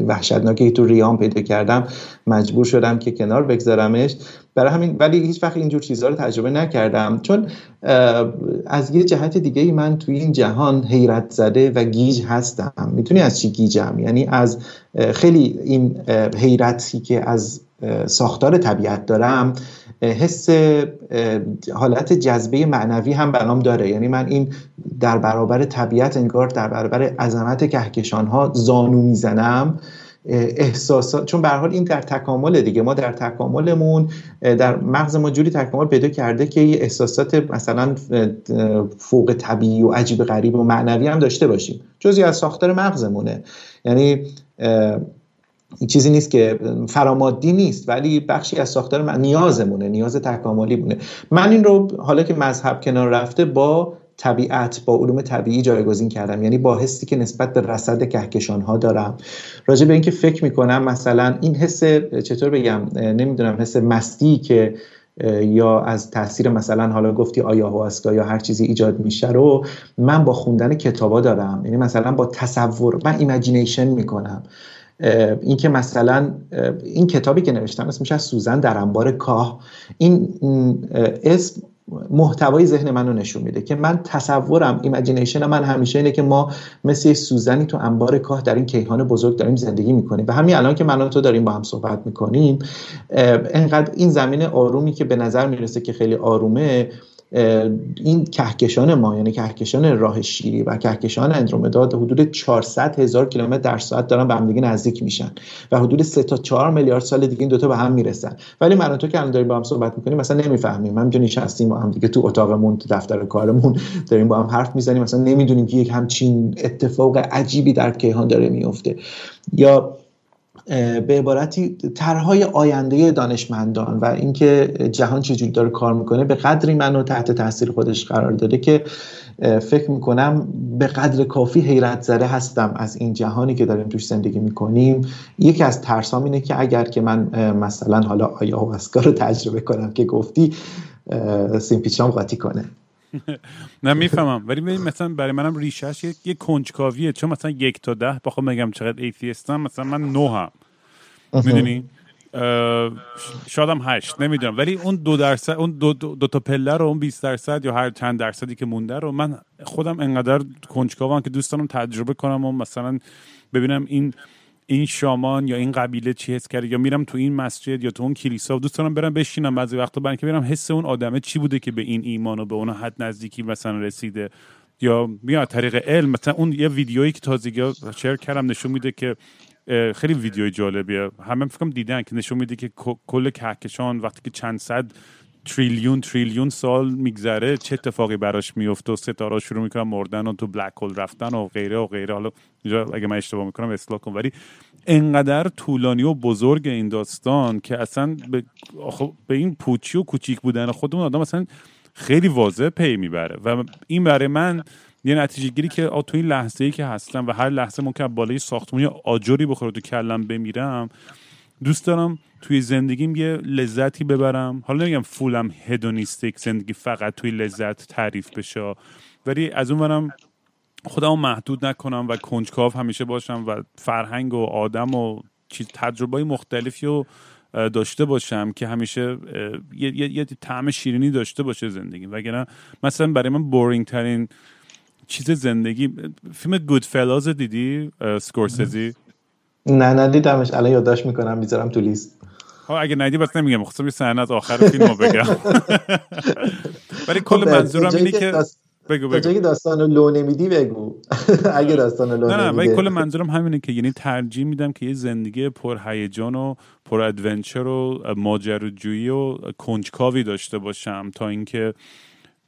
وحشتناکی تو ریام پیدا کردم مجبور شدم که کنار بگذارمش. برای همین ولی هیچ وقت اینجور چیزها رو تجربه نکردم. چون از یه جهت دیگه ای من توی این جهان حیرت زده و گیج هستم. می‌تونی از چی گیجم؟ یعنی از خیلی این حیرتی که از ساختار طبیعت دارم حس حالت جذبه معنوی هم برام داره. یعنی من این در برابر طبیعت انگار در برابر عظمت کهکشان ها زانو می‌زنم. احساسات چون به حال این در تکامل دیگه. ما در تکاملمون در مغز ما جوری تکامل پیدا کرده که احساسات مثلا فوق طبیعی و عجیب غریب و معنوی هم داشته باشیم. جزی از ساختار مغزمونه. یعنی چیزی نیست که فرامادی نیست ولی بخشی از ساختار نیازمونه نیاز تکاملیمونه من این رو حالا که مذهب کنار رفته با طبیعت با علوم طبیعی جایگزین کردم. یعنی با حسی که نسبت به رصد کهکشان ها دارم. راجع به اینکه فکر می‌کنم مثلا این حس چطور بگم نمی‌دونم حس مستی که یا از تاثیر مثلا حالا گفتی ayahuasca یا هر چیزی ایجاد میشه رو من با خوندن کتابا دارم. یعنی مثلا با تصور من imagination می‌کنم. این که مثلا این کتابی که نوشتم اسمش از سوزن در انبار کاه. این اسم محتوای ذهن منو نشون میده که من تصورم imagination من همیشه اینه که ما مثل سوزنی تو انبار کاه در این کیهان بزرگ داریم زندگی می‌کنیم. و همین الان که من تو داریم با هم صحبت می‌کنیم انقدر این زمین آرومی که به نظر می‌رسه که خیلی آرومه این کهکشان ما یعنی کهکشان راه شیری و کهکشان آندرومدا حدود 400 هزار کیلومتر در ساعت دارن به هم دیگه نزدیک میشن و حدود 3 تا 4 میلیارد سال دیگه این دوتا به هم می‌رسن. ولی من تو که الان داریم با هم صحبت می‌کنیم مثلا نمی‌فهمیم. من جونی هستیم با هم دیگه تو اتاقمون تو دفتر کارمون داریم با هم حرف می‌زنیم. مثلا نمی‌دونیم که یک همچین اتفاق عجیبی در کیهان داره میفته یا به عبارتی طرحهای آینده دانشمندان و اینکه جهان چجوری داره کار می‌کنه به قدری منو تحت تاثیر خودش قرار داده که فکر می‌کنم به قدر کافی حیرت زده هستم از این جهانی که داریم توش زندگی می‌کنیم. یکی از ترسام اینه که اگر که من مثلا حالا آیا رو تجربه کنم که گفتی سیمپیچام قاطی کنه. نه می‌فهمم. ولی مثلا برای منم ریشش یه کنجکاویه. چون مثلا یک تا ده بخوام بگم چقدر ایتیستم مثلا من نه هم می‌دونی؟ شادم هشت نمی‌دونم. ولی اون دو درصد اون دو, دو, تا پله رو اون 20 درصد یا هر چند درصدی که مونده رو من خودم انقدر کنجکاوم که دوست دارم تجربه کنم و مثلا ببینم این این شامان یا این قبیله چی حس کرده؟ یا میرم تو این مسجد یا تو اون کلیسا؟ دوست دارم برم بشینم. بعضی وقتا برای که برم حس اون آدمه چی بوده که به این ایمان و به اون حد نزدیکی مثلا رسیده. یا میاد طریق علم. مثلا اون یه ویدیویی که تازگی شیر کردم نشون میده که خیلی ویدیوی جالبیه. همه فکرم دیدن که نشون میده که کل کهکشان وقتی که چند صد تریلیون تریلیون سال میگذره. چه اتفاقی براش میفته و ستاره شروع می‌کنن مردن و تو بلک هول رفتن و غیره و غیره. حالا اینجا اگه من اشتباه می‌کنم اصلاح کن. ولی انقدر طولانی و بزرگ این داستان که اصلا به, به این پوچی و کوچیک بودن خودمون آدم اصلا خیلی واضح پی می‌بره. و این برای من یه نتیجه گیری که تو این لحظه ای که هستم و هر لحظه ممکن بالای ساختمونی آجری بخوره تو کلم بمیرم دوست دارم توی زندگیم یه لذتی ببرم. حالا نمیگم فولم هدونیستیک زندگی فقط توی لذت تعریف بشه. ولی از اون برم خودم محدود نکنم و کنجکاو همیشه باشم و فرهنگ و آدم و چیز تجربه مختلفی رو داشته باشم که همیشه یه, یه،, یه طعم شیرینی داشته باشه زندگی. وگرنه مثلا برای من بورینگ ترین چیز زندگی فیلم گود فلاز دیدی؟ سکورسزی نه ندیدمش الان یادداشت می‌کنم می‌ذارم تو لیست. ها اگه ندی پس نمیگم. خواستم یه صحنه از آخر فیلم رو بگم. (laughs) ولی کل خب، منظورم اینه که بگو بگو. جایی داستان رو لو نمیدی بگو. (laughs) اگه داستان رو لو نه نه ولی کل منظورم همینه که یعنی ترجیح میدم که یه زندگی پر هیجان و پر adventure و ماجراجویی و کنجکاوی داشته باشم تا اینکه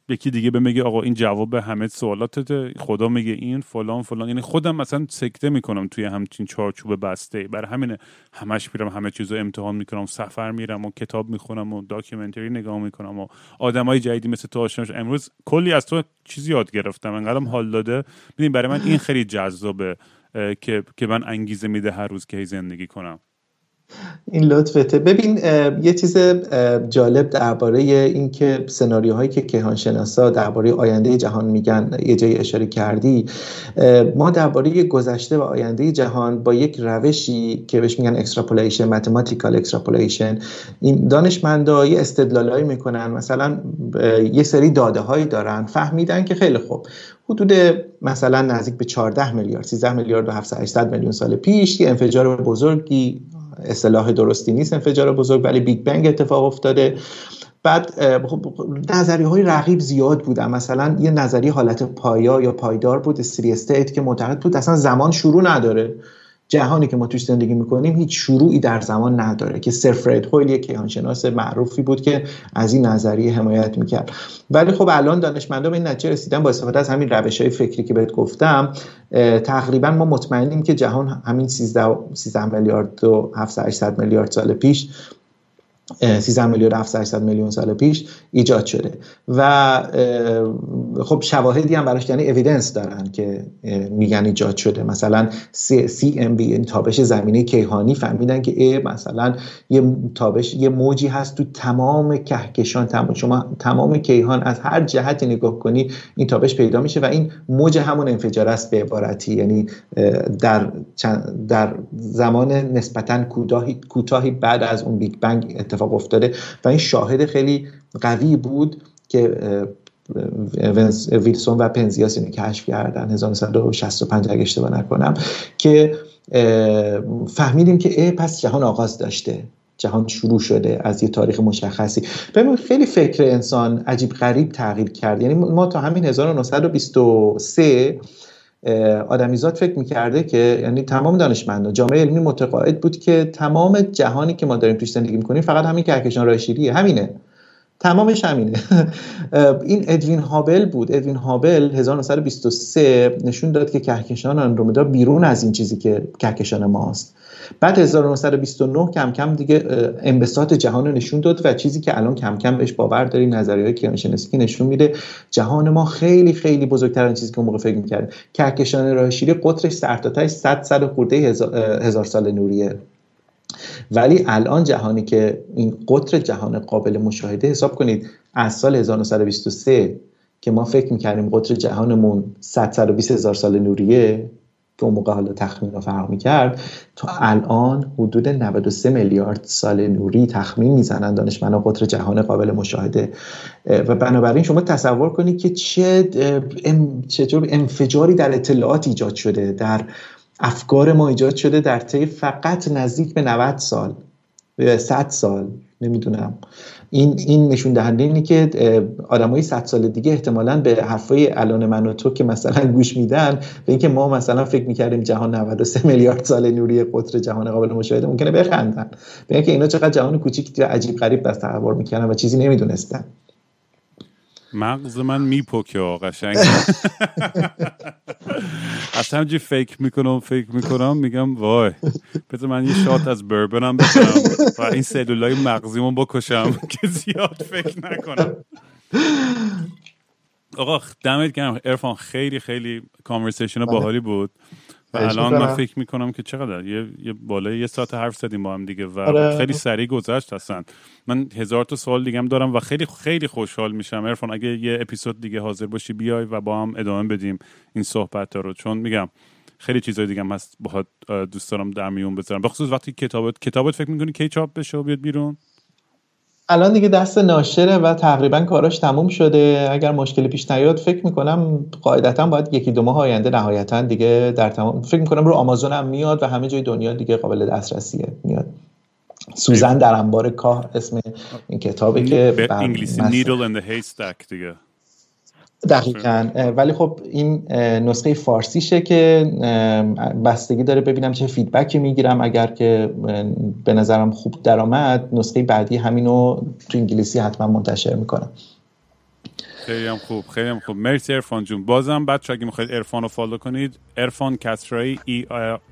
یکی دیگه به میگه آقا این جواب همه سوالاتته خدا میگه این فلان فلان. یعنی خودم مثلا سکته می‌کنم توی همچین چارچوب بسته. برای همین همش میرم همه چیزو امتحان می‌کنم سفر میرم و کتاب می‌خونم و داکیومنتری نگاه می‌کنم و آدمای جدیدی مثل تو آشناش امروز کلی از تو چیزی یاد گرفتم. انقدرم حال داده. ببین برای من این خیلی جذابه که که من انگیزه میده هر روز که زندگی کنم. این لطفته ببین یه چیز جالب درباره اینکه سناریوهایی که کیهانشناسا درباره آینده جهان میگن یه جایی اشاره کردی ما درباره گذشته و آینده جهان با یک روشی که بهش میگن extrapolation mathematical extrapolation این دانشمندا یه استدلالایی می‌کنن. مثلا یه سری داده هایی دارن فهمیدن که خیلی خوب. حدود مثلا نزدیک به 14 میلیارد 13 میلیارد و 700 میلیون سال پیش یه انفجار بزرگی اصطلاح درستی نیست انفجار بزرگ ولی Big Bang اتفاق افتاده. بعد خب، نظریه های رقیب زیاد بودن. مثلا یه نظریه حالت پایا یا پایدار بود steady state که معتقد بود اصلا زمان شروع نداره. جهانی که ما توش زندگی می‌کنیم هیچ شروعی در زمان نداره که سر فرید هویل یک کیهانشناس معروفی بود که از این نظریه حمایت می‌کرد. ولی خب الان دانشمندا به این نتیجه رسیدن با استفاده از همین روش های فکری که بهت گفتم تقریبا ما مطمئنیم که جهان همین 13 13 میلیارد و 700 میلیارد سال پیش 13 میلیون 700 میلیون سال پیش ایجاد شده. و خب شواهدی هم براش یعنی اویدنس دارن که میگن ایجاد شده. مثلا CMB تابش زمینه کیهانی فهمیدن که ای مثلا یه تابش یه موجی هست تو تمام کهکشان. تمام شما تمام کیهان از هر جهتی نگاه کنی این تابش پیدا میشه و این موج همون انفجار است به عبارتی. یعنی در در زمان نسبتا کوتاهی بعد از اون Big Bang اتفاق افتاده و این شاهد خیلی قوی بود که ویلسون و پنزیاس اینو کشف کردن 1965 اگه اشتباه نکنم که فهمیدیم که پس جهان آغاز داشته. جهان شروع شده از یه تاریخ مشخصی. ببین خیلی فکر انسان عجیب غریب تغییر کرد. یعنی ما تا همین 1923 آدمیزاد فکر می‌کرده که یعنی تمام دانشمندان جامعه علمی متقاعد بود که تمام جهانی که ما داریم توش زندگی می‌کنیم فقط همین کهکشان راه شیریه همینه. تمامش همینه. (laughs) این ادوین هابل بود. ادوین هابل 1923 نشون داد که کهکشان آندرومدا بیرون از این چیزی که کهکشان ماست. بعد 1929 کم کم دیگه انبساط جهان رو نشون داد و چیزی که الان کم کم بهش باور داریم نظریه کیهانشناسی که نشون میده جهان ما خیلی خیلی بزرگتر از چیزی که اون موقع فکر می‌کردیم کهکشان راه شیری قطرش سرتاتای 100 سال خورده هزار سال نوریه. ولی الان جهانی که این قطر جهان قابل مشاهده حساب کنید از سال 1923 که ما فکر می‌کردیم قطر جهانمون 100 هزار سال نوریه که اون موقع حالا تخمین فرق می‌کرد تا الان حدود 93 میلیارد سال نوری تخمین می‌زنن دانشمندان قطر جهان قابل مشاهده. و بنابراین شما تصور کنید که چه چطور انفجاری در اطلاعات ایجاد شده در افکار ما ایجاد شده در طی فقط نزدیک به 90 سال 100 سال نمی‌دونم. این این نشون دهنده اینه که آدمای 100 سال دیگه احتمالا به حرفای الان من و تو که مثلا گوش میدن به اینکه ما مثلا فکر می‌کردیم جهان 93 میلیارد سال نوری قطر جهان قابل مشاهده ممکنه بخندن. به اینکه اینا چقدر جهان کوچیک عجیب غریب بس تصور می‌کردن و چیزی نمی‌دونستن. مغز من میپکه قشنگ. (laughs) اصلا همجی فکر می‌کنم فکر می‌کنم میگم وای بذار من یه شات از بربنم بکنم و این سلولای مغزیمون بکشم (laughs) که زیاد فکر نکنم. آقا دمت گرم. ارفان خیلی خیلی کانورسیشن بله. باحالی بود. و الان من فکر می‌کنم که چقدر. یه, یه بالای یه ساعت حرف زدیم با هم دیگه و آره. خیلی سریع گذشت هستن من هزار تا سوال دیگه هم دارم و خیلی خیلی خوشحال میشم. ارفان اگه یه اپیزود دیگه حاضر باشی بیای و با هم ادامه بدیم این صحبت رو. چون میگم خیلی چیزای دیگه هم هست باهات دوست دارم در میون بذارم. بخصوص وقتی کتابت کتابت فکر می‌کنی کی چاپ بشه و بیاد بیرون؟ الان دیگه دست ناشره و تقریبا کاراش تموم شده. اگر مشکلی پیش نیاد فکر می‌کنم قاعدتا باید یکی دو ماه آینده نهایتا دیگه در تمام فکر می‌کنم رو آمازون هم میاد و همه جای دنیا دیگه قابل دسترسیه میاد. سوزن در انبار کاه اسم این کتابه که انگلیسی نیدل and the دیگه. دقیقا. ولی خب این نسخه فارسیشه که بستگی داره ببینم چه feedback ی می‌گیرم. اگر که به نظرم خوب درآمد نسخه بعدی همینو تو انگلیسی حتما منتشر می‌کنم. خیلی هم خوب خیلی هم خوب. مرسی عرفان جون. بازم بچه اگه می‌خواید عرفان رو follow کنید عرفان کسرایی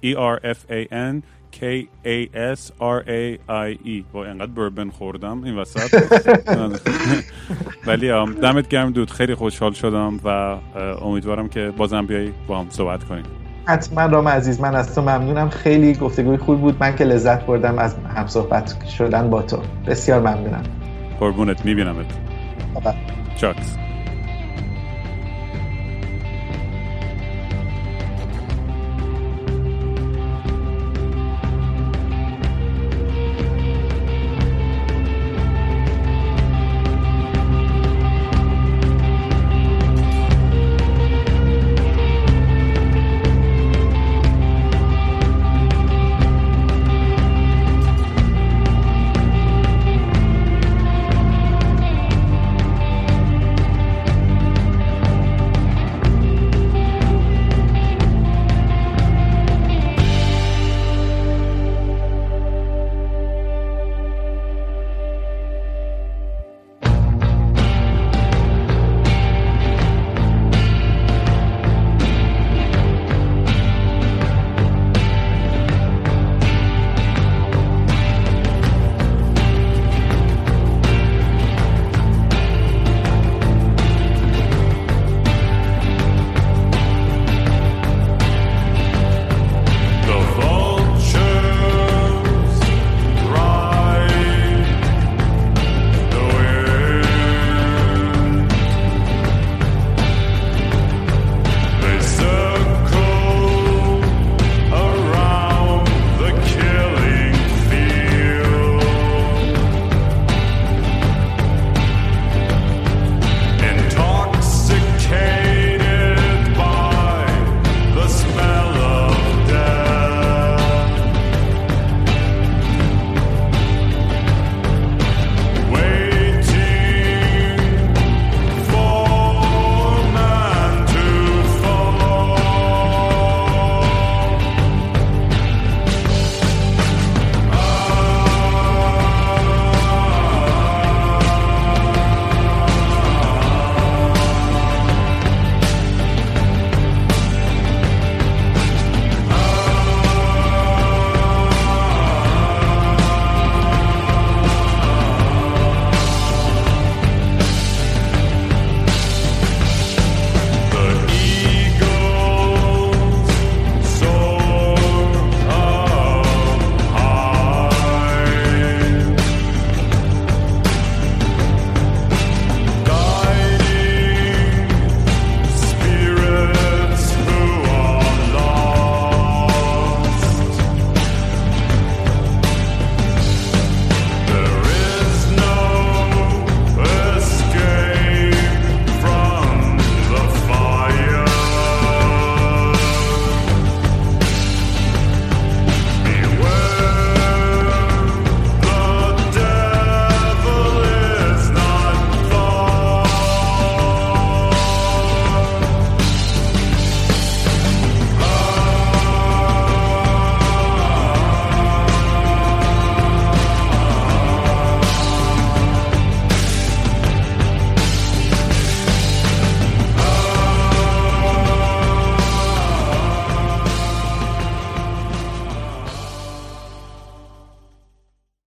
E R F A N K A S R A I E. بابا اینقدر بربن خوردم این وسط. (laughs) ولی دمت گرم دود. خیلی خوشحال شدم و امیدوارم که بازم بیای با هم صحبت کنیم. حتما رام عزیز من از تو ممنونم. خیلی گفتگوی خوب بود. من که لذت بردم از هم صحبت شدن با تو. بسیار ممنونم. قربونت. میبینمت. چاکس.